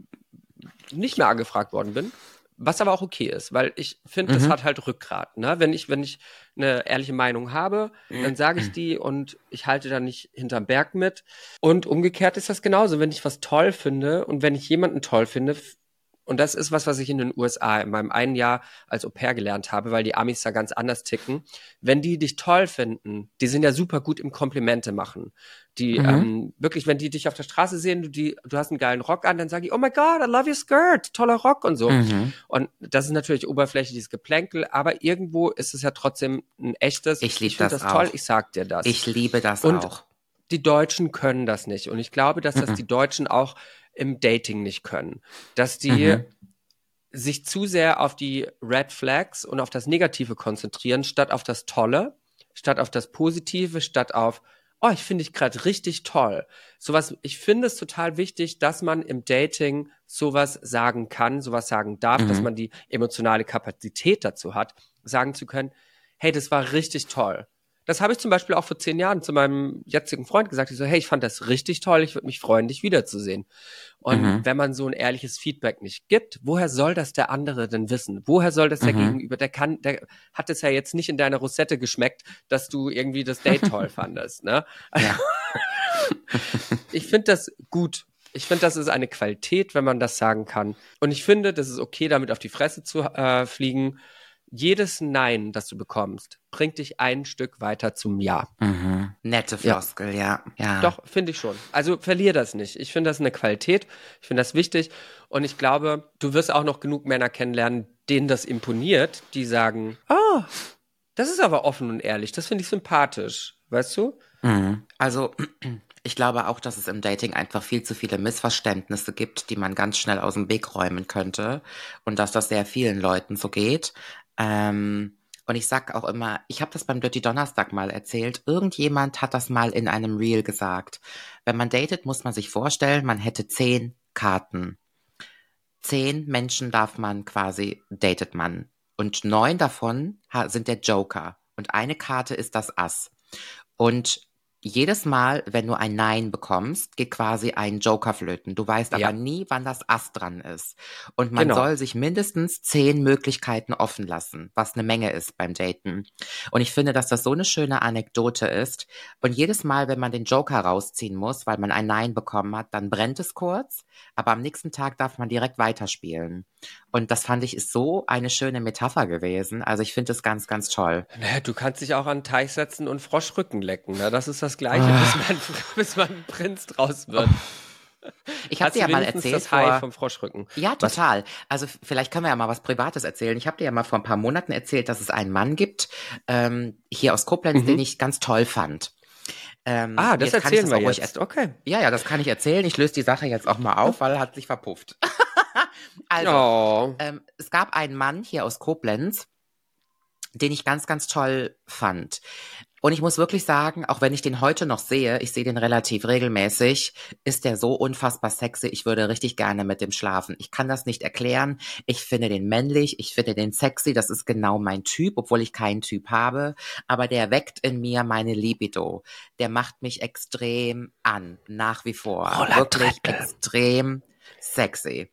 Speaker 1: nicht mehr angefragt worden bin. Was aber auch okay ist, weil ich finde, das
Speaker 2: Mhm.
Speaker 1: hat halt Rückgrat. Ne? Wenn ich, wenn ich eine ehrliche Meinung habe, dann sage ich die und ich halte da nicht hinterm Berg mit. Und umgekehrt ist das genauso. Wenn ich was toll finde und wenn ich jemanden toll finde, und das ist was, was ich in den USA in meinem einen Jahr als Au pair gelernt habe, weil die Amis da ganz anders ticken. Wenn die dich toll finden, die sind ja super gut im Komplimente machen. Die
Speaker 2: Mhm.
Speaker 1: ähm, wirklich, wenn die dich auf der Straße sehen, du, die, du hast einen geilen Rock an, dann sagen die, oh my God, I love your skirt, toller Rock und so.
Speaker 2: Mhm.
Speaker 1: Und das ist natürlich oberflächliches Geplänkel, aber irgendwo ist es ja trotzdem ein echtes.
Speaker 2: Ich lieb
Speaker 1: find
Speaker 2: das
Speaker 1: das toll,
Speaker 2: auch.
Speaker 1: ich sag dir das.
Speaker 2: Ich liebe das
Speaker 1: Und-
Speaker 2: auch.
Speaker 1: die Deutschen können das nicht. Und ich glaube, dass das
Speaker 2: Mhm.
Speaker 1: die Deutschen auch im Dating nicht können. Dass die
Speaker 2: Mhm.
Speaker 1: sich zu sehr auf die Red Flags und auf das Negative konzentrieren, statt auf das Tolle, statt auf das Positive, statt auf, oh, ich finde dich gerade richtig toll. Sowas, ich finde es total wichtig, dass man im Dating sowas sagen kann, sowas sagen darf,
Speaker 2: Mhm.
Speaker 1: dass man die emotionale Kapazität dazu hat, sagen zu können, hey, das war richtig toll. Das habe ich zum Beispiel auch vor zehn Jahren zu meinem jetzigen Freund gesagt. Ich so, hey, ich fand das richtig toll, ich würde mich freuen, dich wiederzusehen. Und
Speaker 2: Mhm.
Speaker 1: wenn man so ein ehrliches Feedback nicht gibt, woher soll das der andere denn wissen? Woher soll das der
Speaker 2: Mhm.
Speaker 1: Gegenüber? Der kann, der hat es ja jetzt nicht in deiner Rosette geschmeckt, dass du irgendwie das Date toll fandest, ne?
Speaker 2: Ja.
Speaker 1: ich finde das gut. Ich finde, das ist eine Qualität, wenn man das sagen kann. Und ich finde, das ist okay, damit auf die Fresse zu äh, fliegen. Jedes Nein, das du bekommst, bringt dich ein Stück weiter zum Ja.
Speaker 2: Mhm. Nette
Speaker 1: Ja.
Speaker 2: Floskel, ja. ja.
Speaker 1: Doch, finde ich schon. Also verlier das nicht. Ich finde das eine Qualität. Ich finde das wichtig. Und ich glaube, du wirst auch noch genug Männer kennenlernen, denen das imponiert, die sagen, ah, das ist aber offen und ehrlich. Das finde ich sympathisch. Weißt du?
Speaker 2: Mhm. Also, ich glaube auch, dass es im Dating einfach viel zu viele Missverständnisse gibt, die man ganz schnell aus dem Weg räumen könnte. Und dass das sehr vielen Leuten so geht. Ähm, Und ich sag auch immer, ich habe das beim Dirty Donnerstag mal erzählt, irgendjemand hat das mal in einem Reel gesagt. Wenn man datet, muss man sich vorstellen, man hätte zehn Karten. Zehn Menschen darf man quasi, datet man. Und neun davon sind der Joker. Und eine Karte ist das Ass. Und jedes Mal, wenn du ein Nein bekommst, geht quasi ein Joker flöten. Du weißt aber
Speaker 1: Ja.
Speaker 2: nie, wann das Ass dran ist. Und man
Speaker 1: Genau.
Speaker 2: soll sich mindestens zehn Möglichkeiten offen lassen, was eine Menge ist beim Daten. Und ich finde, dass das so eine schöne Anekdote ist. Und jedes Mal, wenn man den Joker rausziehen muss, weil man ein Nein bekommen hat, dann brennt es kurz, aber am nächsten Tag darf man direkt weiterspielen. Und das fand ich ist so eine schöne Metapher gewesen. Also ich finde es ganz, ganz toll.
Speaker 1: Naja, du kannst dich auch an den Teich setzen und Froschrücken lecken. Ne? Das ist das Gleiche,
Speaker 2: Ah.
Speaker 1: bis, man, bis man ein Prinz draus wird.
Speaker 2: Ich habe dir ja mal erzählt
Speaker 1: das Hai
Speaker 2: vor,
Speaker 1: vom Froschrücken.
Speaker 2: Ja, total. Also vielleicht können wir ja mal was Privates erzählen. Ich habe dir ja mal vor ein paar Monaten erzählt, dass es einen Mann gibt, ähm, hier aus Koblenz,
Speaker 1: Mhm.
Speaker 2: den ich ganz toll fand. Ähm,
Speaker 1: Ah, das erzählen wir
Speaker 2: auch ruhig
Speaker 1: jetzt.
Speaker 2: erst-
Speaker 1: Okay.
Speaker 2: Ja, ja, das kann ich erzählen. Ich löse die Sache jetzt auch mal auf, weil er hat sich verpufft. also,
Speaker 1: oh.
Speaker 2: ähm, es gab einen Mann hier aus Koblenz, den ich ganz, ganz toll fand. Und ich muss wirklich sagen, auch wenn ich den heute noch sehe, ich sehe den relativ regelmäßig, ist der so unfassbar sexy. Ich würde richtig gerne mit dem schlafen. Ich kann das nicht erklären. Ich finde den männlich, ich finde den sexy. Das ist genau mein Typ, obwohl ich keinen Typ habe. Aber der weckt in mir meine Libido. Der macht mich extrem an, nach wie vor. Wirklich extrem sexy.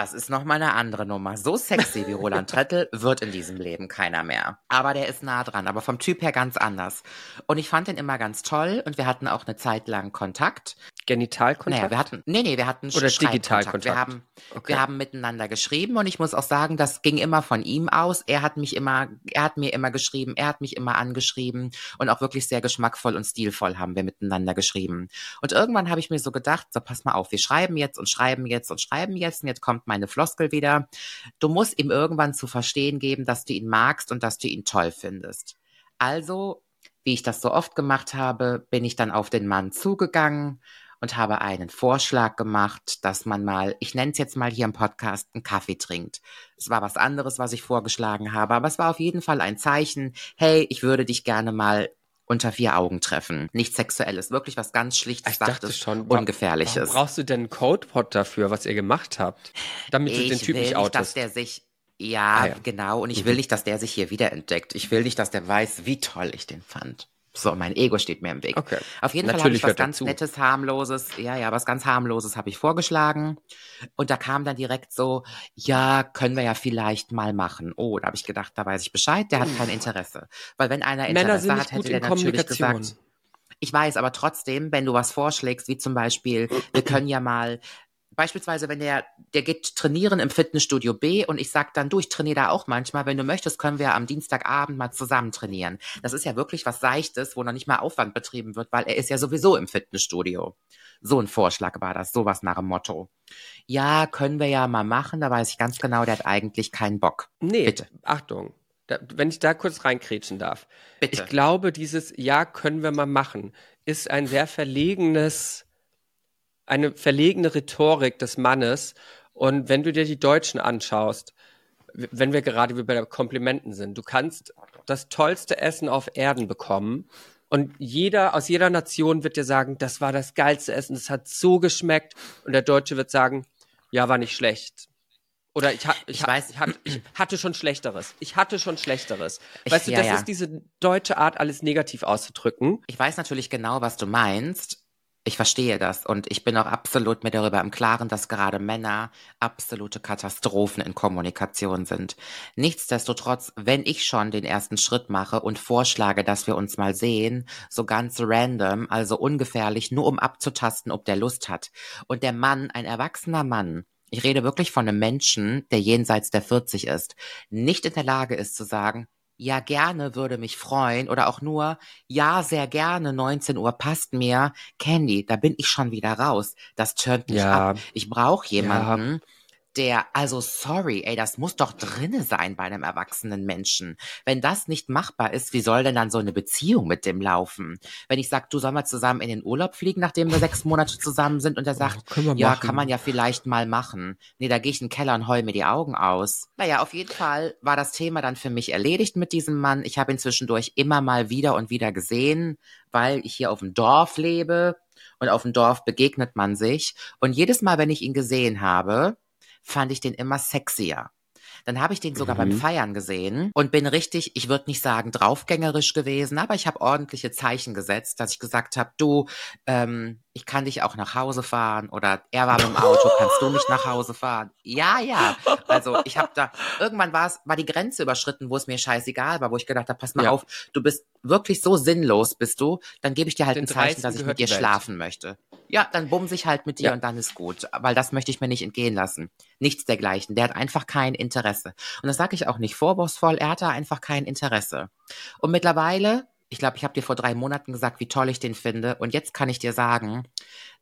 Speaker 2: Das ist noch mal eine andere Nummer. So sexy wie Roland Trettel wird in diesem Leben keiner mehr. Aber der ist nah dran, aber vom Typ her ganz anders. Und ich fand den immer ganz toll und wir hatten auch eine Zeit lang Kontakt.
Speaker 1: Genitalkontakt?
Speaker 2: Naja, wir hatten, nee, nee, wir hatten
Speaker 1: Oder. Digitalkontakt.
Speaker 2: Wir haben,
Speaker 1: okay.
Speaker 2: wir haben miteinander geschrieben und ich muss auch sagen, das ging immer von ihm aus. Er hat mich immer, er hat mir immer geschrieben, er hat mich immer angeschrieben und auch wirklich sehr geschmackvoll und stilvoll haben wir miteinander geschrieben. Und irgendwann habe ich mir so gedacht, so pass mal auf, wir schreiben jetzt und schreiben jetzt und schreiben jetzt und jetzt kommt meine Floskel wieder. Du musst ihm irgendwann zu verstehen geben, dass du ihn magst und dass du ihn toll findest. Also, wie ich das so oft gemacht habe, bin ich dann auf den Mann zugegangen und habe einen Vorschlag gemacht, dass man mal, ich nenne es jetzt mal hier im Podcast, einen Kaffee trinkt. Es war was anderes, was ich vorgeschlagen habe, aber es war auf jeden Fall ein Zeichen, hey, ich würde dich gerne mal unter vier Augen treffen. Nichts Sexuelles, wirklich was ganz Schlichtes,
Speaker 1: Ich dachte
Speaker 2: Sachtes,
Speaker 1: schon,
Speaker 2: Ungefährliches.
Speaker 1: Warum brauchst du denn einen Codepot dafür, was ihr gemacht habt? Damit du den
Speaker 2: ich
Speaker 1: Typ
Speaker 2: will
Speaker 1: nicht
Speaker 2: nicht, dass
Speaker 1: outest.
Speaker 2: der sich, ja,
Speaker 1: Ah, ja.
Speaker 2: genau, und ich will nicht, dass der sich hier wiederentdeckt. Ich will nicht, dass der weiß, wie toll ich den fand. So, mein Ego steht mir im Weg.
Speaker 1: Okay.
Speaker 2: Auf jeden Fall habe
Speaker 1: Natürlich
Speaker 2: ich was ganz
Speaker 1: zu.
Speaker 2: Nettes, harmloses, ja, ja, was ganz harmloses habe ich vorgeschlagen. Und da kam dann direkt so, ja, können wir ja vielleicht mal machen. Oh, da habe ich gedacht, da weiß ich Bescheid, der hat kein Interesse. Weil wenn einer Interesse hat, hätte der natürlich gesagt, ich weiß, aber trotzdem, wenn du was vorschlägst, wie zum Beispiel, wir können ja mal, beispielsweise, wenn der, der geht trainieren im Fitnessstudio B und ich sag dann, du, ich trainiere da auch manchmal, wenn du möchtest, können wir am Dienstagabend mal zusammen trainieren. Das ist ja wirklich was Seichtes, wo noch nicht mal Aufwand betrieben wird, weil er ist ja sowieso im Fitnessstudio. So ein Vorschlag war das, sowas nach dem Motto. Ja, können wir ja mal machen, da weiß ich ganz genau, der hat eigentlich keinen Bock.
Speaker 1: Nee,
Speaker 2: Bitte.
Speaker 1: Achtung. Da, wenn ich da kurz reinkrätschen darf.
Speaker 2: Bitte.
Speaker 1: Ich glaube, dieses Ja können wir mal machen, ist ein sehr verlegenes, eine verlegene Rhetorik des Mannes. Und wenn du dir die Deutschen anschaust, wenn wir gerade wie bei der Komplimenten sind, du kannst das tollste Essen auf Erden bekommen. Und jeder aus jeder Nation wird dir sagen, das war das geilste Essen, das hat so geschmeckt. Und der Deutsche wird sagen, ja, war nicht schlecht. Oder ich, ha ich,
Speaker 2: Ich weiß-
Speaker 1: ich, hat, ich hatte schon Schlechteres. Ich hatte schon Schlechteres.
Speaker 2: Ich-
Speaker 1: weißt du,
Speaker 2: ja,
Speaker 1: das
Speaker 2: ja.
Speaker 1: ist diese deutsche Art, alles negativ auszudrücken.
Speaker 2: Ich weiß natürlich genau, was du meinst. Ich verstehe das und ich bin auch absolut mir darüber im Klaren, dass gerade Männer absolute Katastrophen in Kommunikation sind. Nichtsdestotrotz, wenn ich schon den ersten Schritt mache und vorschlage, dass wir uns mal sehen, so ganz random, also ungefährlich, nur um abzutasten, ob der Lust hat, und der Mann, ein erwachsener Mann, ich rede wirklich von einem Menschen, der jenseits der 40 ist, nicht in der Lage ist zu sagen, ja, gerne würde mich freuen oder auch nur, ja, sehr gerne, 19 Uhr passt mir. Candy, da bin ich schon wieder raus. Das turnt mich
Speaker 1: Ja.
Speaker 2: ab. Ich brauche jemanden, der, also sorry, ey, das muss doch drinne sein bei einem erwachsenen Menschen. Wenn das nicht machbar ist, wie soll denn dann so eine Beziehung mit dem laufen? Wenn ich sag, du soll mal zusammen in den Urlaub fliegen, nachdem wir sechs Monate zusammen sind und er sagt,
Speaker 1: können wir
Speaker 2: ja,
Speaker 1: machen.
Speaker 2: kann man ja vielleicht mal machen. Nee, da gehe ich in den Keller und heul mir die Augen aus. Naja, auf jeden Fall war das Thema dann für mich erledigt mit diesem Mann. Ich habe ihn zwischendurch immer mal wieder und wieder gesehen, weil ich hier auf dem Dorf lebe und auf dem Dorf begegnet man sich. Und jedes Mal, wenn ich ihn gesehen habe, fand ich den immer sexier. Dann habe ich den sogar beim
Speaker 1: Mhm.
Speaker 2: Feiern gesehen und bin richtig, ich würde nicht sagen draufgängerisch gewesen, aber ich habe ordentliche Zeichen gesetzt, dass ich gesagt habe, du, ähm, ich kann dich auch nach Hause fahren oder er war mit dem Auto, kannst du mich nach Hause fahren? Ja, ja. Also ich habe da, irgendwann war es, war die Grenze überschritten, wo es mir scheißegal war, wo ich gedacht habe, pass mal
Speaker 1: Ja.
Speaker 2: auf, du bist wirklich so sinnlos, bist du, dann gebe ich dir halt
Speaker 1: Den
Speaker 2: ein Zeichen, dass ich mit dir
Speaker 1: Welt.
Speaker 2: schlafen möchte. Ja, dann bumse ich halt mit dir
Speaker 1: Ja.
Speaker 2: und dann ist gut, weil das möchte ich mir nicht entgehen lassen. Nichts dergleichen. Der hat einfach kein Interesse. Und das sage ich auch nicht vorwurfsvoll, er hat da einfach kein Interesse. Und mittlerweile, ich glaube, ich habe dir vor drei Monaten gesagt, wie toll ich den finde. Und jetzt kann ich dir sagen,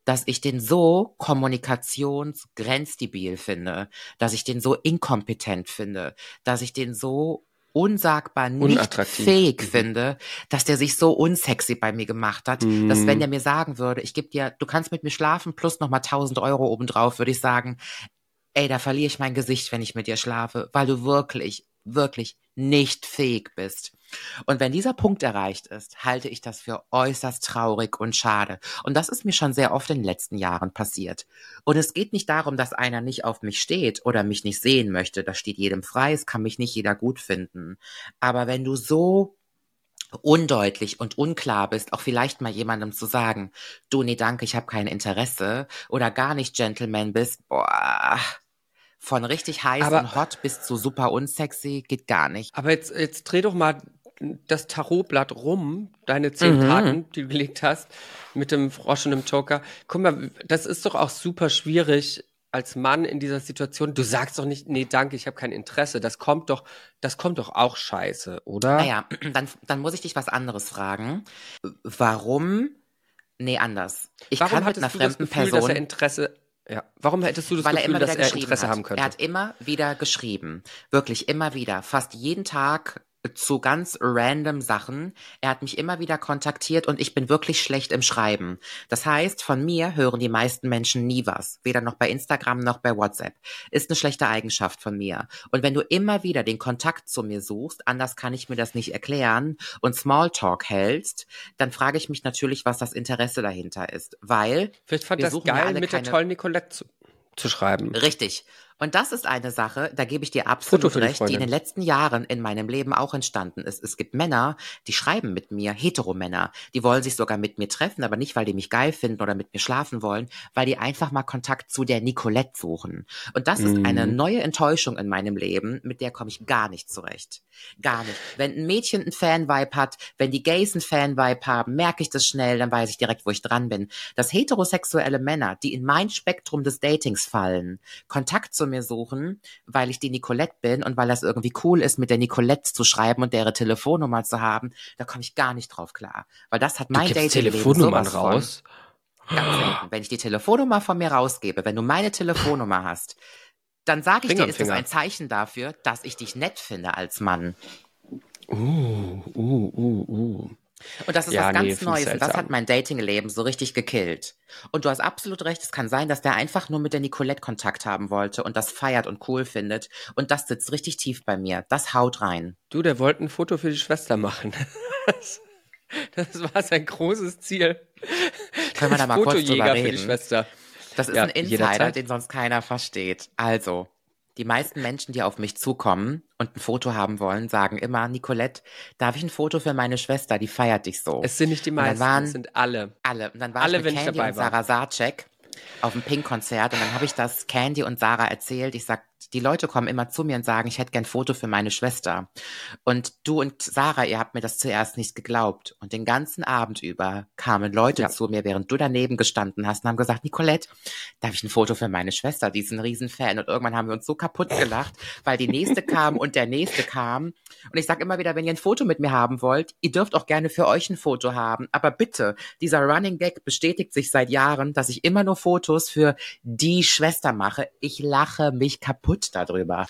Speaker 2: dass ich den so kommunikationsgrenzdebil finde, dass ich den so inkompetent finde, dass ich den so unsagbar nicht fähig
Speaker 1: Mhm.
Speaker 2: finde, dass der sich so unsexy bei mir gemacht hat, dass
Speaker 1: Mhm.
Speaker 2: wenn der mir sagen würde, ich gebe dir, du kannst mit mir schlafen plus nochmal 1000 Euro obendrauf, würde ich sagen, ey, da verliere ich mein Gesicht, wenn ich mit dir schlafe, weil du wirklich, wirklich nicht fähig bist. Und wenn dieser Punkt erreicht ist, halte ich das für äußerst traurig und schade. Und das ist mir schon sehr oft in den letzten Jahren passiert. Und es geht nicht darum, dass einer nicht auf mich steht oder mich nicht sehen möchte. Das steht jedem frei. Es kann mich nicht jeder gut finden. Aber wenn du so undeutlich und unklar bist, auch vielleicht mal jemandem zu sagen, du, nee, danke, ich habe kein Interesse oder gar nicht Gentleman bist, boah, von richtig heiß
Speaker 1: Aber-
Speaker 2: und hot bis zu super unsexy geht gar nicht.
Speaker 1: Aber jetzt, jetzt dreh doch mal das Tarotblatt rum, deine zehn
Speaker 2: Mhm.
Speaker 1: Karten, die du gelegt hast, mit dem Frosch und dem Joker. Guck mal, das ist doch auch super schwierig als Mann in dieser Situation. Du sagst doch nicht, nee, danke, ich habe kein Interesse. Das kommt doch, das kommt doch auch scheiße, oder?
Speaker 2: Naja, dann, dann muss ich dich was anderes fragen. Warum? Nee, anders. Ich
Speaker 1: Warum
Speaker 2: kann mit einer fremden
Speaker 1: Gefühl, dass
Speaker 2: Person
Speaker 1: er Interesse, ja, warum hättest du das
Speaker 2: weil er
Speaker 1: Gefühl,
Speaker 2: immer
Speaker 1: dass
Speaker 2: wieder
Speaker 1: er Interesse
Speaker 2: hat.
Speaker 1: haben könnte?
Speaker 2: Er hat immer wieder geschrieben. Wirklich immer wieder. Fast jeden Tag zu ganz random Sachen. Er hat mich immer wieder kontaktiert und ich bin wirklich schlecht im Schreiben. Das heißt, von mir hören die meisten Menschen nie was. Weder noch bei Instagram noch bei WhatsApp. Ist eine schlechte Eigenschaft von mir. Und wenn du immer wieder den Kontakt zu mir suchst, anders kann ich mir das nicht erklären, und Smalltalk hältst, dann frage ich mich natürlich, was das Interesse dahinter ist. Weil
Speaker 1: Vielleicht fand
Speaker 2: wir
Speaker 1: das geil, mit der tollen Nicolette zu, zu schreiben.
Speaker 2: Richtig. Und das ist eine Sache, da gebe ich dir absolut
Speaker 1: die
Speaker 2: recht, die in
Speaker 1: Freundin.
Speaker 2: den letzten Jahren in meinem Leben auch entstanden ist. Es gibt Männer, die schreiben mit mir, Heteromänner, die wollen sich sogar mit mir treffen, aber nicht, weil die mich geil finden oder mit mir schlafen wollen, weil die einfach mal Kontakt zu der Nicolette suchen. Und das ist
Speaker 1: Mhm.
Speaker 2: eine neue Enttäuschung in meinem Leben, mit der komme ich gar nicht zurecht. Gar nicht. Wenn ein Mädchen einen Fan-Vibe hat, wenn die Gays einen Fan-Vibe haben, merke ich das schnell, dann weiß ich direkt, wo ich dran bin. Dass heterosexuelle Männer, die in mein Spektrum des Datings fallen, Kontakt zu mir suchen, weil ich die Nicolette bin und weil das irgendwie cool ist, mit der Nicolette zu schreiben und deren Telefonnummer zu haben, da komme ich gar nicht drauf klar. Weil das hat mein Dating
Speaker 1: Telefonnummern raus.
Speaker 2: Ganz selten. Wenn ich die Telefonnummer von mir rausgebe, wenn du meine Telefonnummer hast, dann sage ich
Speaker 1: Ring
Speaker 2: dir, ist das
Speaker 1: Finger.
Speaker 2: ein Zeichen dafür, dass ich dich nett finde als Mann.
Speaker 1: Uh, uh, uh, uh.
Speaker 2: Und das ist
Speaker 1: Ja,
Speaker 2: was
Speaker 1: nee,
Speaker 2: ganz
Speaker 1: ich
Speaker 2: Neues. Und das hat mein Datingleben so richtig gekillt. Und du hast absolut recht, es kann sein, dass der einfach nur mit der Nicolette Kontakt haben wollte und das feiert und cool findet. Und das sitzt richtig tief bei mir. Das haut rein.
Speaker 1: Du, der wollte ein Foto für die Schwester machen. Das, das war sein großes Ziel.
Speaker 2: Können wir da mal kurz drüber
Speaker 1: Fotojäger für die
Speaker 2: reden?
Speaker 1: Schwester.
Speaker 2: Das ist
Speaker 1: Ja,
Speaker 2: ein Insider,
Speaker 1: jederzeit.
Speaker 2: den sonst keiner versteht. Also, die meisten Menschen, die auf mich zukommen und ein Foto haben wollen, sagen immer, Nicolette, darf ich ein Foto für meine Schwester? Die feiert dich so.
Speaker 1: Es sind nicht die meisten,
Speaker 2: waren-
Speaker 1: es sind alle.
Speaker 2: Alle. Und dann war
Speaker 1: Alle,
Speaker 2: ich
Speaker 1: wenn
Speaker 2: mit
Speaker 1: ich
Speaker 2: Candy
Speaker 1: dabei
Speaker 2: und. Sarah Sarcek auf dem Pink-Konzert und dann habe ich das Candy und Sarah erzählt. Ich sag, die Leute kommen immer zu mir und sagen, ich hätte gern ein Foto für meine Schwester. Und du und Sarah, ihr habt mir das zuerst nicht geglaubt. Und den ganzen Abend über kamen Leute
Speaker 1: Ja.
Speaker 2: zu mir, während du daneben gestanden hast und haben gesagt, Nicolette, darf ich ein Foto für meine Schwester? Die ist ein Riesenfan. Und irgendwann haben wir uns so kaputt gelacht, weil die nächste kam und der nächste kam. Und ich sage immer wieder, wenn ihr ein Foto mit mir haben wollt, ihr dürft auch gerne für euch ein Foto haben. Aber bitte, dieser Running Gag bestätigt sich seit Jahren, dass ich immer nur Fotos für die Schwester mache. Ich lache mich kaputt darüber.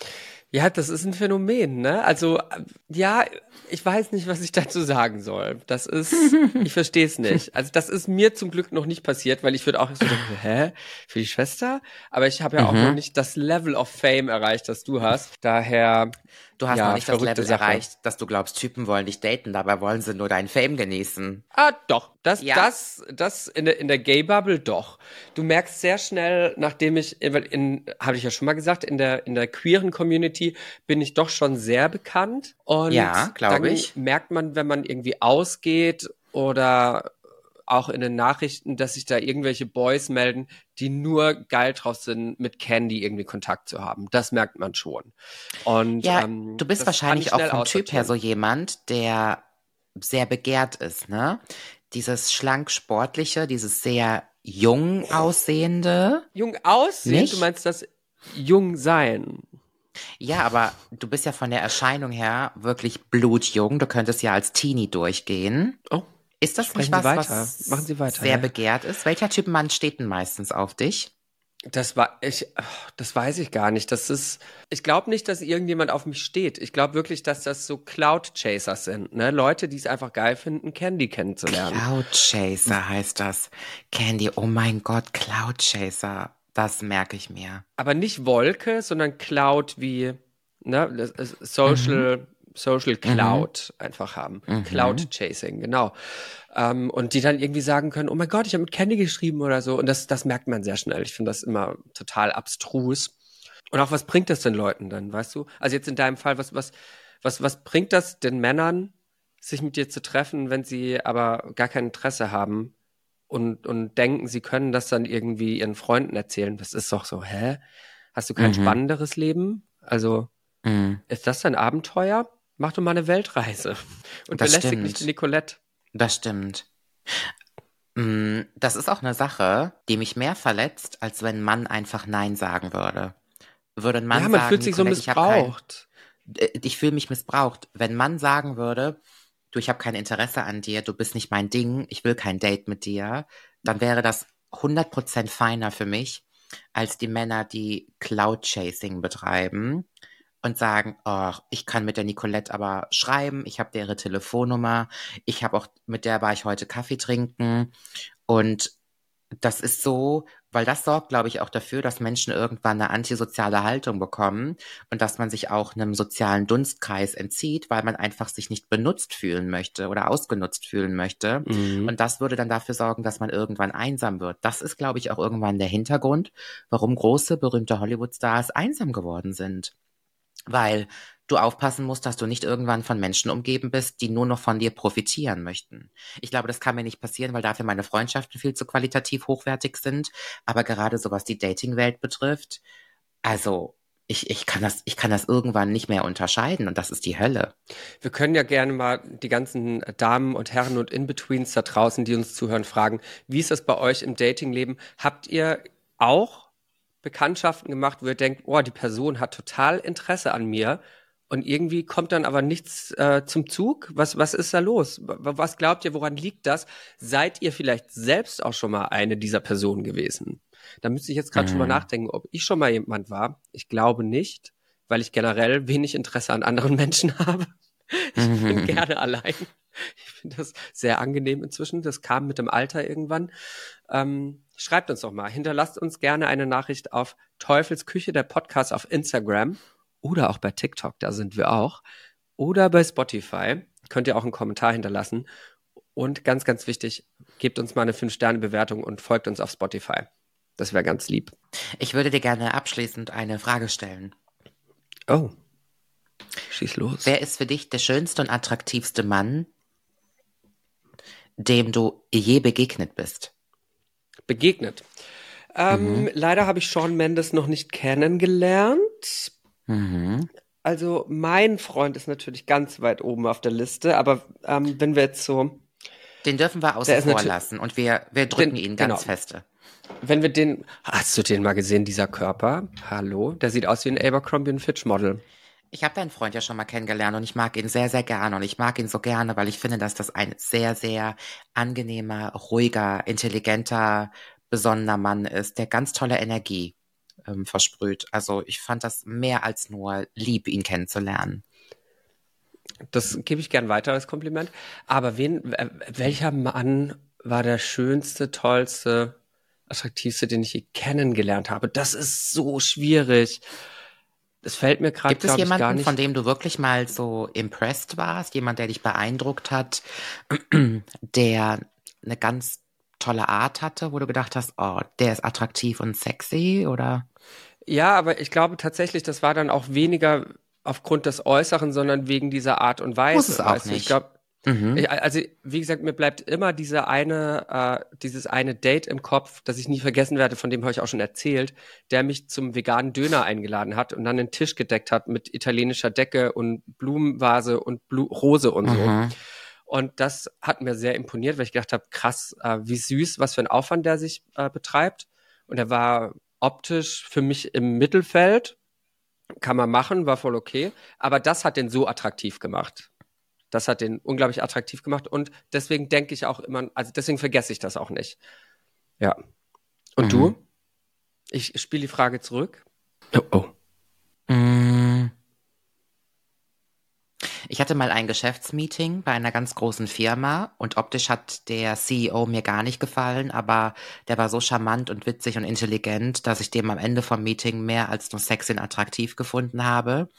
Speaker 1: Ja, das ist ein Phänomen, ne? Also, äh, ja, ich weiß nicht, was ich dazu sagen soll. Das ist, ich verstehe es nicht. Also, das ist mir zum Glück noch nicht passiert, weil ich würde auch so denken, hä? Für die Schwester? Aber ich habe ja auch
Speaker 2: Mhm.
Speaker 1: noch nicht das Level of Fame erreicht, das du hast. Daher,
Speaker 2: Du hast
Speaker 1: Ja,
Speaker 2: noch nicht das Level
Speaker 1: Sache.
Speaker 2: erreicht, dass du glaubst, Typen wollen dich daten, dabei wollen sie nur deinen Fame genießen.
Speaker 1: ah, doch, das,
Speaker 2: Ja.
Speaker 1: das, das in der, in der Gay-Bubble doch. Du merkst sehr schnell, nachdem ich, weil in, habe ich ja schon mal gesagt, in der, in der queeren Community bin ich doch schon sehr bekannt. Und
Speaker 2: Ja, glaub
Speaker 1: dann
Speaker 2: ich.
Speaker 1: merkt man, wenn man irgendwie ausgeht oder auch in den Nachrichten, dass sich da irgendwelche Boys melden, die nur geil drauf sind, mit Candy irgendwie Kontakt zu haben. Das merkt man schon. Und
Speaker 2: Ja,
Speaker 1: ähm,
Speaker 2: du bist wahrscheinlich
Speaker 1: ich
Speaker 2: auch vom Typ her so jemand, der sehr begehrt ist, ne? Dieses schlank sportliche, dieses sehr jung aussehende.
Speaker 1: Jung aussehen,
Speaker 2: Nicht?
Speaker 1: du meinst das jung sein.
Speaker 2: Ja, aber du bist ja von der Erscheinung her wirklich blutjung. Du könntest ja als Teenie durchgehen.
Speaker 1: Oh,
Speaker 2: Ist das
Speaker 1: Sprechen
Speaker 2: nicht
Speaker 1: Sie
Speaker 2: was,
Speaker 1: weiter.
Speaker 2: was
Speaker 1: Machen Sie weiter,
Speaker 2: sehr
Speaker 1: ja.
Speaker 2: begehrt ist? Welcher Typ Mann steht denn meistens auf dich?
Speaker 1: das war ich, das weiß ich gar nicht. Das ist, ich glaube nicht, dass irgendjemand auf mich steht. Ich glaube wirklich, dass das so Cloud Chasers sind, ne? Leute, die es einfach geil finden, Candy kennenzulernen.
Speaker 2: Cloud Chaser heißt das. Candy, oh mein Gott, Cloud Chaser. Das merke ich mir.
Speaker 1: Aber nicht Wolke, sondern Cloud wie, ne? das ist Social, Social Cloud einfach haben. Cloud Chasing, genau. Ähm, und die dann irgendwie sagen können, oh mein Gott, ich habe mit Candy geschrieben oder so. Und das, das merkt man sehr schnell. Ich finde das immer total abstrus. Und auch was bringt das den Leuten dann, weißt du? Also jetzt in deinem Fall, was, was, was, was bringt das den Männern, sich mit dir zu treffen, wenn sie aber gar kein Interesse haben und, und denken, sie können das dann irgendwie ihren Freunden erzählen? Das ist doch so, hä? Hast du kein
Speaker 2: Mhm.
Speaker 1: spannenderes Leben? Also,
Speaker 2: Mhm.
Speaker 1: ist das dein Abenteuer? Mach doch mal eine Weltreise. Und
Speaker 2: Das
Speaker 1: belästig
Speaker 2: stimmt.
Speaker 1: nicht die Nicolette.
Speaker 2: Das stimmt. Mm, Das ist auch eine Sache, die mich mehr verletzt, als wenn ein Mann einfach Nein sagen würde. Würde ein Mann
Speaker 1: ja, man
Speaker 2: sagen,
Speaker 1: fühlt sich so
Speaker 2: ich
Speaker 1: missbraucht.
Speaker 2: äh, ich fühle mich missbraucht. Wenn ein Mann sagen würde, du, ich habe kein Interesse an dir, du bist nicht mein Ding, ich will kein Date mit dir, dann wäre das 100% feiner für mich, als die Männer, die Cloud-Chasing betreiben und sagen, oh, ich kann mit der Nicolette aber schreiben, ich habe ihre Telefonnummer, ich habe auch, mit der war ich heute Kaffee trinken. Und das ist so, weil das sorgt, glaube ich, auch dafür, dass Menschen irgendwann eine antisoziale Haltung bekommen und dass man sich auch einem sozialen Dunstkreis entzieht, weil man einfach sich nicht benutzt fühlen möchte oder ausgenutzt fühlen möchte.
Speaker 1: Mhm.
Speaker 2: Und das würde dann dafür sorgen, dass man irgendwann einsam wird. Das ist, glaube ich, auch irgendwann der Hintergrund, warum große, berühmte Hollywood-Stars einsam geworden sind. Weil du aufpassen musst, dass du nicht irgendwann von Menschen umgeben bist, die nur noch von dir profitieren möchten. Ich glaube, das kann mir nicht passieren, weil dafür meine Freundschaften viel zu qualitativ hochwertig sind. Aber gerade so was die Dating-Welt betrifft, also ich, ich, kann das, ich kann das irgendwann nicht mehr unterscheiden und das ist die Hölle.
Speaker 1: Wir können ja gerne mal die ganzen Damen und Herren und In-Betweens da draußen, die uns zuhören, fragen, wie ist das bei euch im Datingleben? Habt ihr auch Bekanntschaften gemacht, wo ihr denkt, oh, die Person hat total Interesse an mir und irgendwie kommt dann aber nichts äh, zum Zug? Was, was ist da los? Was glaubt ihr, woran liegt das? Seid ihr vielleicht selbst auch schon mal eine dieser Personen gewesen? Da müsste ich jetzt gerade schon mal
Speaker 2: Mhm.
Speaker 1: nachdenken, ob ich schon mal jemand war. Ich glaube nicht, weil ich generell wenig Interesse an anderen Menschen habe. Ich bin gerne allein. Ich finde das sehr angenehm inzwischen. Das kam mit dem Alter irgendwann. Ähm, schreibt uns doch mal. Hinterlasst uns gerne eine Nachricht auf Teufelsküche, der Podcast auf Instagram oder auch bei TikTok, da sind wir auch. Oder bei Spotify. Könnt ihr auch einen Kommentar hinterlassen. Und ganz, ganz wichtig, gebt uns mal eine 5-Sterne-Bewertung und folgt uns auf Spotify. Das wäre ganz lieb.
Speaker 2: Ich würde dir gerne abschließend eine Frage stellen.
Speaker 1: Oh. Schieß los.
Speaker 2: Wer ist für dich der schönste und attraktivste Mann, dem du je begegnet bist?
Speaker 1: begegnet. Ähm, Leider habe ich Sean Mendes noch nicht kennengelernt.
Speaker 2: Mhm.
Speaker 1: Also mein Freund ist natürlich ganz weit oben auf der Liste, aber ähm, wenn wir jetzt so,
Speaker 2: Den dürfen wir außen vor lassen und wir, wir drücken
Speaker 1: Den-
Speaker 2: ihn ganz
Speaker 1: genau.
Speaker 2: feste.
Speaker 1: wenn wir den, hast du den mal gesehen, dieser Körper? Hallo, der sieht aus wie ein Abercrombie Fitch Model.
Speaker 2: Ich habe deinen Freund ja schon mal kennengelernt und ich mag ihn sehr, sehr gerne. Und ich mag ihn so gerne, weil ich finde, dass das ein sehr, sehr angenehmer, ruhiger, intelligenter, besonnener Mann ist, der ganz tolle Energie ähm, versprüht. Also ich fand das mehr als nur lieb, ihn kennenzulernen.
Speaker 1: Das gebe ich gern weiter als Kompliment. Aber wen, äh, welcher Mann war der schönste, tollste, attraktivste, den ich je kennengelernt habe? Das ist so schwierig. Das fällt mir gerade,
Speaker 2: Gibt es jemanden,
Speaker 1: nicht.
Speaker 2: von dem du wirklich mal so impressed warst? Jemand, der dich beeindruckt hat, der eine ganz tolle Art hatte, wo du gedacht hast, oh, der ist attraktiv und sexy oder?
Speaker 1: Ja, aber ich glaube tatsächlich, das war dann auch weniger aufgrund des Äußeren, sondern wegen dieser Art und Weise.
Speaker 2: Muss es auch
Speaker 1: weißt du? Ich
Speaker 2: nicht.
Speaker 1: glaube,
Speaker 2: Mhm.
Speaker 1: ich, also wie gesagt, mir bleibt immer diese eine, äh, dieses eine Date im Kopf, das ich nie vergessen werde, von dem habe ich auch schon erzählt, der mich zum veganen Döner eingeladen hat und dann den Tisch gedeckt hat mit italienischer Decke und Blumenvase und Blu Rose und so.
Speaker 2: Mhm.
Speaker 1: Und das hat mir sehr imponiert, weil ich gedacht habe, krass, äh, wie süß, was für ein Aufwand der sich äh, betreibt. Und er war optisch für mich im Mittelfeld. Kann man machen, war voll okay. Aber das hat den so attraktiv gemacht. Das hat den unglaublich attraktiv gemacht. Und deswegen denke ich auch immer, also deswegen vergesse ich das auch nicht. Ja. Und
Speaker 2: Mhm.
Speaker 1: du? Ich spiele die Frage zurück. Oh, oh.
Speaker 2: Mm. Ich hatte mal ein Geschäftsmeeting bei einer ganz großen Firma und optisch hat der CEO mir gar nicht gefallen, aber der war so charmant und witzig und intelligent, dass ich dem am Ende vom Meeting mehr als nur sexy und attraktiv gefunden habe.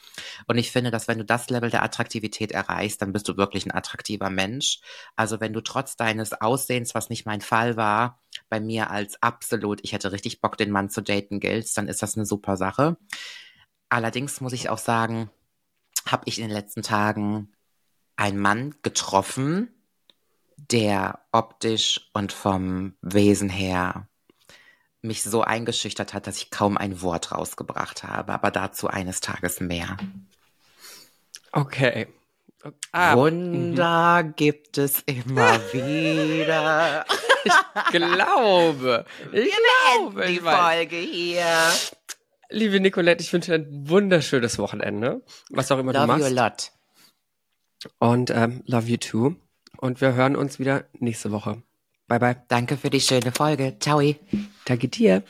Speaker 2: Und ich finde, dass wenn du das Level der Attraktivität erreichst, dann bist du wirklich ein attraktiver Mensch. Also wenn du trotz deines Aussehens, was nicht mein Fall war, bei mir als absolut, ich hätte richtig Bock, den Mann zu daten giltst, dann ist das eine super Sache. Allerdings muss ich auch sagen, habe ich in den letzten Tagen einen Mann getroffen, der optisch und vom Wesen her mich so eingeschüchtert hat, dass ich kaum ein Wort rausgebracht habe, aber dazu eines Tages mehr.
Speaker 1: Okay. Ah,
Speaker 2: Wunder gibt es immer wieder.
Speaker 1: glaube. Ich glaube,
Speaker 2: die
Speaker 1: ich.
Speaker 2: Folge hier.
Speaker 1: Liebe Nicolette, ich wünsche dir ein wunderschönes Wochenende, was auch immer du
Speaker 2: Love you a
Speaker 1: machst.
Speaker 2: lot.
Speaker 1: Und ähm, love you too. Und wir hören uns wieder nächste Woche. Bye bye.
Speaker 2: Danke für die schöne Folge. Ciao.
Speaker 1: Danke dir.